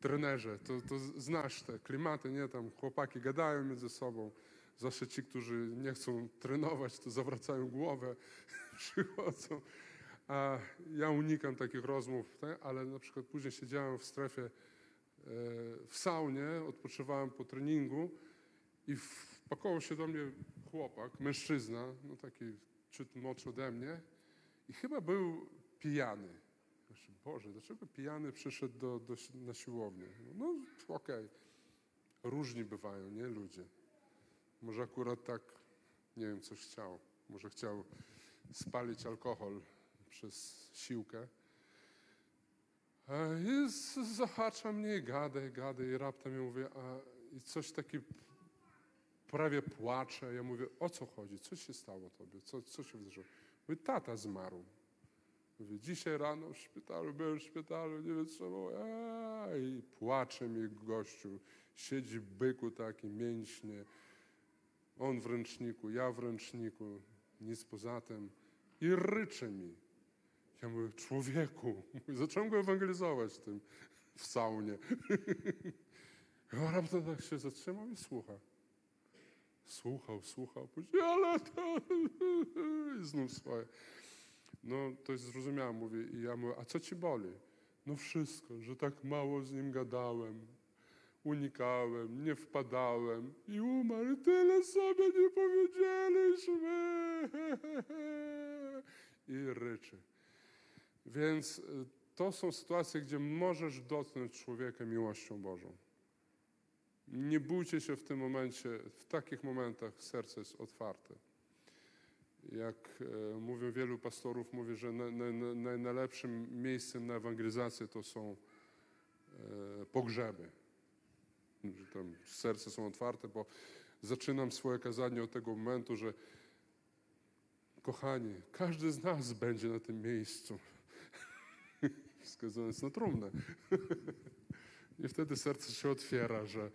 S3: trenerze, to, to znasz te klimaty, nie? Tam chłopaki gadają między sobą. Zawsze ci, którzy nie chcą trenować, to zawracają głowę, przychodzą. A ja unikam takich rozmów, tak? ale na przykład później siedziałem w strefie e, w saunie, odpoczywałem po treningu i wpakował się do mnie chłopak, mężczyzna, no taki ciut młodszy ode mnie i chyba był pijany. Myślę, Boże, dlaczego pijany przyszedł do, do, na siłownię? No okej, różni bywają, nie ludzie. Może akurat tak, nie wiem, coś chciał. Może chciał spalić alkohol przez siłkę. A I zahacza mnie, gadaj, gadaj i raptem ja mówię, a i coś taki prawie płacze. Ja mówię, o co chodzi? Co się stało tobie? Co, co się wydarzyło? Mówi, tata zmarł. Mówię, dzisiaj rano w szpitalu, byłem w szpitalu, nie wytrzymał. I płacze mi gościu. Siedzi byku taki, mięśnie. On w ręczniku, ja w ręczniku. Nic poza tym. I rycze mi. Ja mówię, człowieku, zacząłem go ewangelizować tym, w saunie. A raptem tak się zatrzymał i słucha. Słuchał, słuchał, później, ale to... I znów swoje. No, to jest zrozumiałe, mówię. I ja mówię, a co ci boli? No wszystko, że tak mało z nim gadałem, unikałem, nie wpadałem i umarł. Tyle sobie nie powiedzieliśmy. I ryczy. Więc y, to są sytuacje, gdzie możesz dotknąć człowieka miłością Bożą. Nie bójcie się w tym momencie, w takich momentach serce jest otwarte. Jak e, mówią wielu pastorów, mówi, że na, na, na, najlepszym miejscem na ewangelizację to są e, pogrzeby. Że tam serce są otwarte, bo zaczynam swoje kazanie od tego momentu, że kochani, każdy z nas będzie na tym miejscu. Wskazane jest na trumnę. I wtedy serce się otwiera, że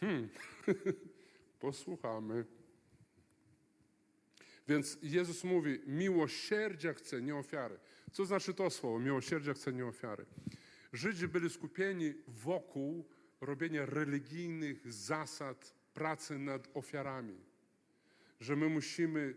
S3: hmm, posłuchamy. Więc Jezus mówi, miłosierdzia chce, nie ofiary. Co znaczy to słowo? Miłosierdzia chce, nie ofiary. Żydzi byli skupieni wokół robienia religijnych zasad pracy nad ofiarami. Że my musimy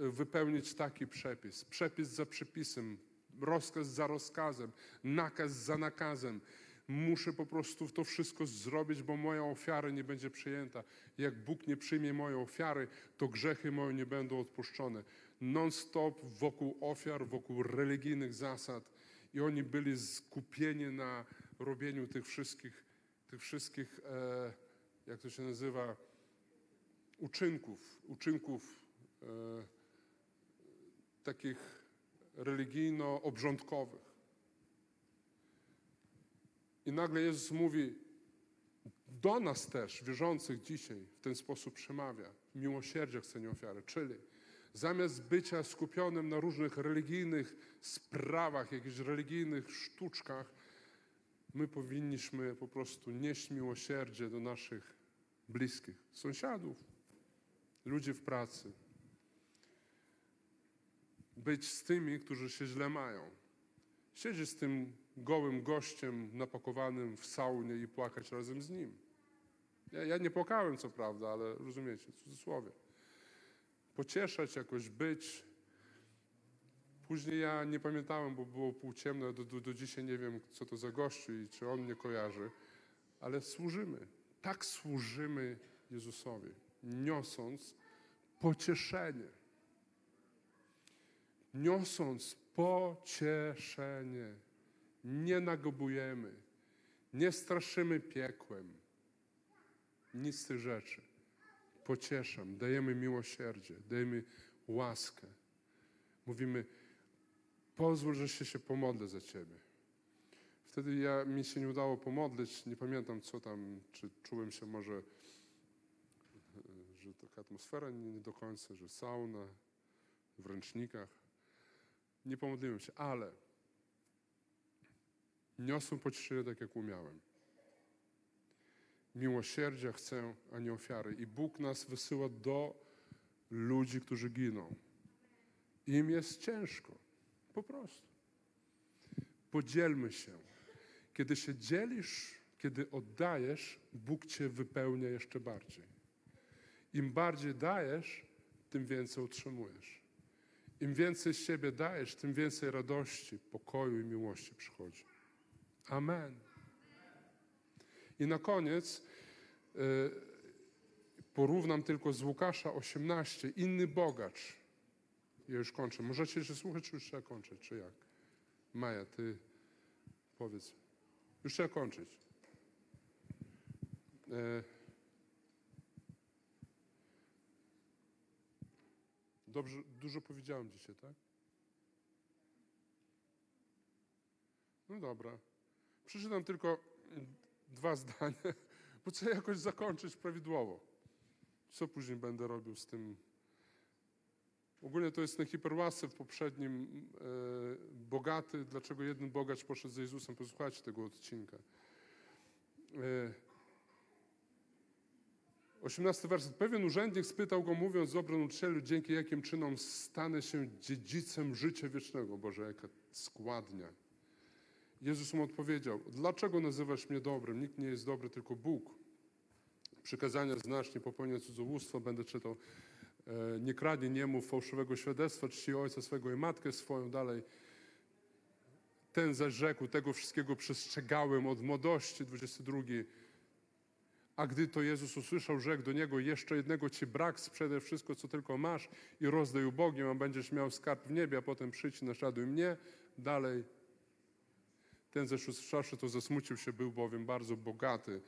S3: e, wypełnić taki przepis. Przepis za przepisem, rozkaz za rozkazem, nakaz za nakazem. Muszę po prostu to wszystko zrobić, bo moja ofiara nie będzie przyjęta. Jak Bóg nie przyjmie mojej ofiary, to grzechy moje nie będą odpuszczone. Non-stop wokół ofiar, wokół religijnych zasad. I oni byli skupieni na robieniu tych wszystkich, tych wszystkich e, jak to się nazywa, uczynków, uczynków e, takich religijno-obrządkowych. I nagle Jezus mówi do nas też, wierzących dzisiaj, w ten sposób przemawia. Miłosierdzie chce nie ofiary. Czyli zamiast bycia skupionym na różnych religijnych sprawach, jakichś religijnych sztuczkach, my powinniśmy po prostu nieść miłosierdzie do naszych bliskich, sąsiadów, ludzi w pracy. Być z tymi, którzy się źle mają. Siedzieć z tym gołym gościem napakowanym w saunie i płakać razem z nim. Ja, ja nie płakałem, co prawda, ale rozumiecie, w cudzysłowie. Pocieszać, jakoś być. Później ja nie pamiętałem, bo było półciemno, do, do, do dzisiaj nie wiem, co to za gościu i czy on mnie kojarzy, ale służymy. Tak służymy Jezusowi, niosąc pocieszenie. Niosąc pocieszenie. Nie nagobujemy, nie straszymy piekłem. Nic z tych rzeczy. Pocieszam, dajemy miłosierdzie, dajemy łaskę. Mówimy, pozwól, że się, się pomodlę za Ciebie. Wtedy ja, mi się nie udało pomodlić, nie pamiętam co tam, czy czułem się może, że taka atmosfera nie, nie do końca, że sauna w ręcznikach. Nie pomodliłem się, ale niosłem pocieszenie tak, jak umiałem. Miłosierdzia chcę, a nie ofiary. I Bóg nas wysyła do ludzi, którzy giną. Im jest ciężko. Po prostu. Podzielmy się. Kiedy się dzielisz, kiedy oddajesz, Bóg cię wypełnia jeszcze bardziej. Im bardziej dajesz, tym więcej otrzymujesz. Im więcej siebie dajesz, tym więcej radości, pokoju i miłości przychodzi. Amen. I na koniec y, porównam tylko z Łukasza 18, inny bogacz. Ja już kończę. Możecie się słuchać, czy już trzeba kończyć, czy jak? Maja, ty powiedz. Już trzeba kończyć. E, Dobrze, dużo powiedziałem dzisiaj, tak? No dobra. Przeczytam tylko dwa zdania, bo chcę jakoś zakończyć prawidłowo. Co później będę robił z tym? Ogólnie to jest na hiperłasce w poprzednim e, bogaty, dlaczego jeden bogacz poszedł za Jezusem. Posłuchajcie tego odcinka. E, 18 werset. Pewien urzędnik spytał go, mówiąc, dobry nauczycielu, dzięki jakim czynom stanę się dziedzicem życia wiecznego. Boże, jaka składnia. Jezus mu odpowiedział, dlaczego nazywasz mnie dobrym? Nikt nie jest dobry, tylko Bóg. przykazania znacznie popełnia cudzołóstwo, będę czytał. E, nie kradnie, nie mów fałszywego świadectwa, czci ojca swego i matkę swoją, dalej. Ten zaś rzekł, tego wszystkiego przestrzegałem od młodości, 22. A gdy to Jezus usłyszał, rzekł do niego, jeszcze jednego ci brak, sprzedaj wszystko, co tylko masz i rozdaj ubogim, a będziesz miał skarb w niebie, a potem przyjdź i naśladuj mnie. Dalej. Ten zaś usłyszawszy to zasmucił się, był bowiem bardzo bogaty.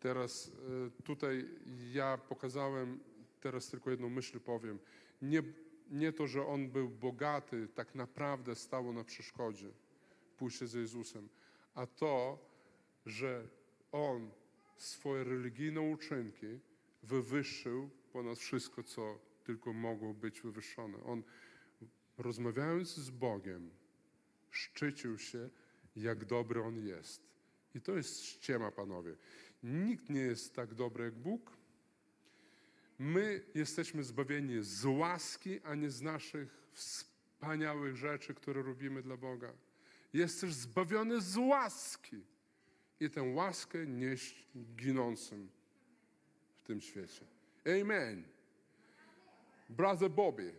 S3: Teraz e, tutaj ja pokazałem, teraz tylko jedną myśl powiem. Nie, nie to, że on był bogaty, tak naprawdę stało na przeszkodzie pójście za Jezusem, a to, że on swoje religijne uczynki wywyższył ponad wszystko, co tylko mogło być wywyższone. On rozmawiając z Bogiem, szczycił się, jak dobry On jest. I to jest ściema, panowie. Nikt nie jest tak dobry jak Bóg. My jesteśmy zbawieni z łaski, a nie z naszych wspaniałych rzeczy, które robimy dla Boga. Jesteś zbawiony z łaski i tę łaskę nieść ginącym w tym świecie. Amen. Brother Bobby,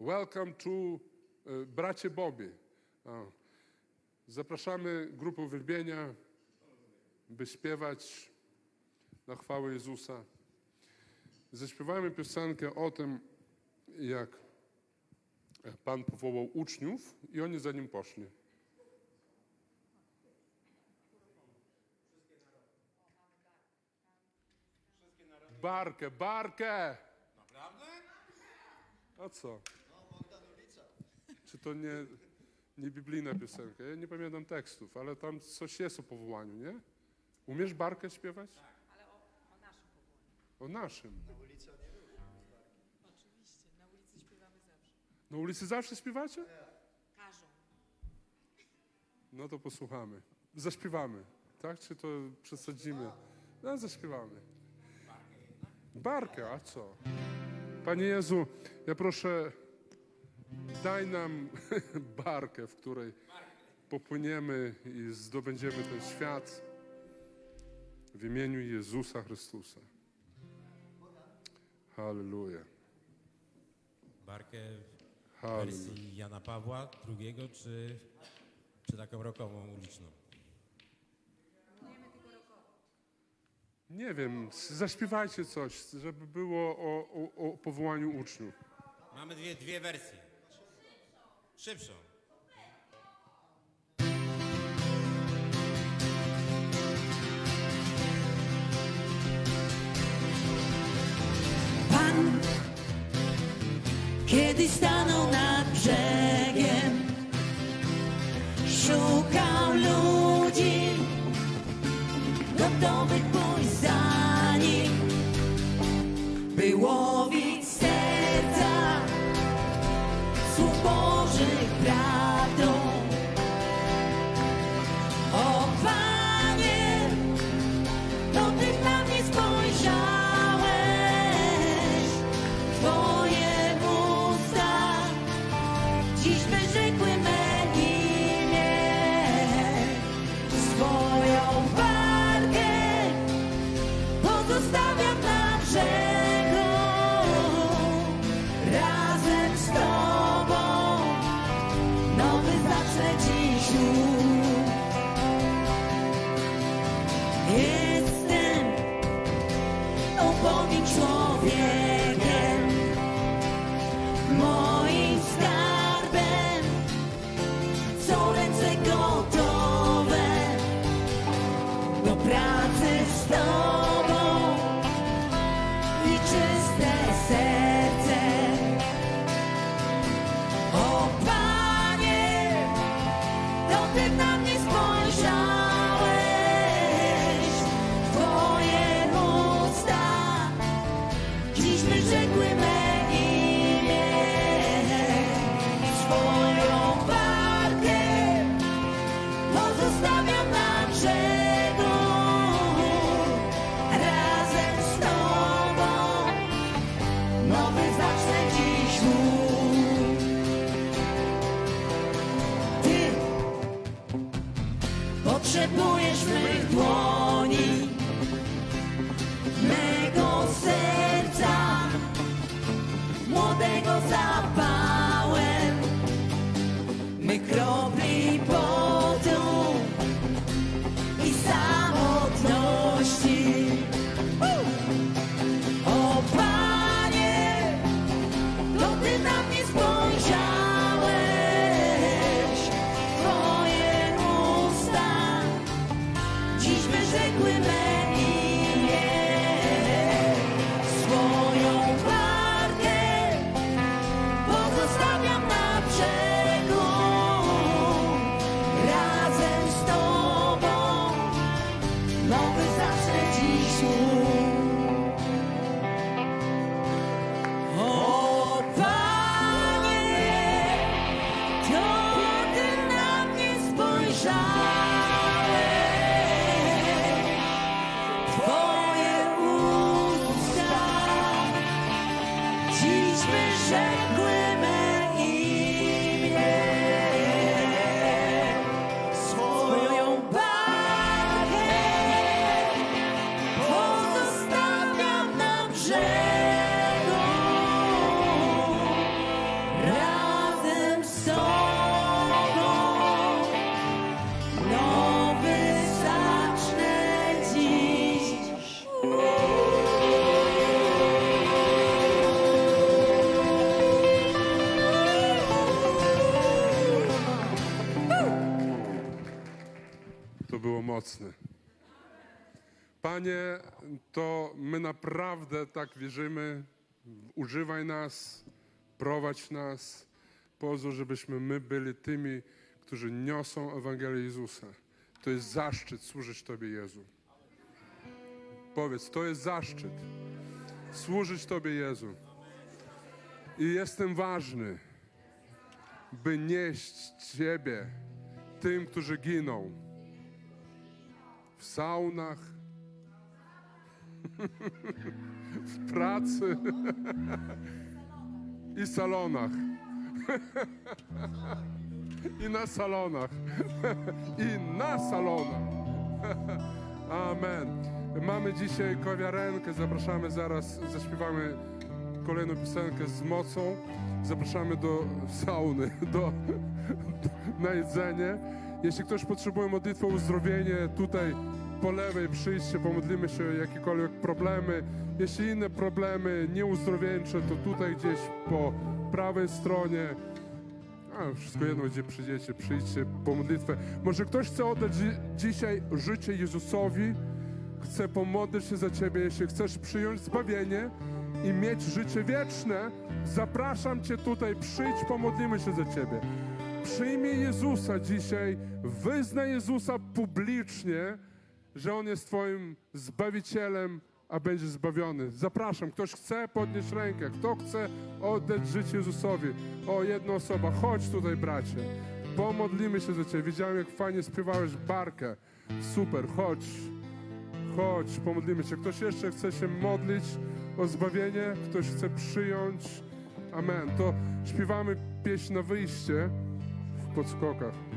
S3: welcome to uh, bracie Bobby. O. Zapraszamy grupę uwielbienia, by śpiewać na chwałę Jezusa. Zaśpiewajmy piosenkę o tym, jak Pan powołał uczniów i oni za nim poszli. Barkę, barkę! Naprawdę? A co? Czy to nie, nie biblijna piosenka? Ja nie pamiętam tekstów, ale tam coś jest o powołaniu, nie? Umiesz barkę śpiewać? Tak, ale o, o naszym powołaniu. O naszym.
S13: Oczywiście, na ulicy śpiewamy zawsze.
S3: Na ulicy zawsze śpiewacie?
S13: Każą.
S3: No to posłuchamy. Zaśpiewamy, tak? Czy to przesadzimy? No, zaśpiewamy. Barkę, a co? Panie Jezu, ja proszę, daj nam barkę, w której popłyniemy i zdobędziemy ten świat w imieniu Jezusa Chrystusa. Halleluja.
S12: Barkę w wersji Jana Pawła II, czy, czy taką rokową uliczną?
S3: Nie wiem, zaśpiewajcie coś, żeby było o, o, o powołaniu uczniów.
S12: Mamy dwie, dwie wersje. Szybszą.
S1: Pan kiedyś stanął nad brzegiem, szukał ludzi gotowych pójść za nim, by Panie, to
S3: my naprawdę tak wierzymy. Używaj nas, prowadź nas. Pozwól, żebyśmy my byli tymi, którzy niosą Ewangelię Jezusa. To jest zaszczyt służyć Tobie, Jezu. Powiedz, to jest zaszczyt służyć Tobie, Jezu. I jestem ważny, by nieść Ciebie tym, którzy giną w saunach, w pracy i salonach. I na salonach. I na salonach. Amen. Mamy dzisiaj kawiarenkę, zapraszamy zaraz, zaśpiewamy kolejną piosenkę z mocą. Zapraszamy do sauny, do, na jedzenie. Jeśli ktoś potrzebuje modlitwy o uzdrowienie, tutaj po lewej przyjście, pomodlimy się jakiekolwiek problemy. Jeśli inne problemy nieuzdrowieńcze, to tutaj gdzieś po prawej stronie. A, wszystko jedno, gdzie przyjdziecie, przyjdźcie po modlitwę. Może ktoś chce oddać dzi- dzisiaj życie Jezusowi, chce pomodlić się za Ciebie. Jeśli chcesz przyjąć zbawienie i mieć życie wieczne, zapraszam Cię tutaj, przyjdź, pomodlimy się za Ciebie. Przyjmij Jezusa dzisiaj, wyznaj Jezusa publicznie, że On jest Twoim Zbawicielem, a będziesz zbawiony. Zapraszam, ktoś chce podnieść rękę, kto chce oddać życie Jezusowi. O, jedna osoba, chodź tutaj, bracie. Pomodlimy się za Ciebie. Widziałem, jak fajnie śpiewałeś barkę. Super, chodź. Chodź, pomodlimy się. Ktoś jeszcze chce się modlić o zbawienie? Ktoś chce przyjąć? Amen. To śpiewamy pieśń na wyjście w podskokach.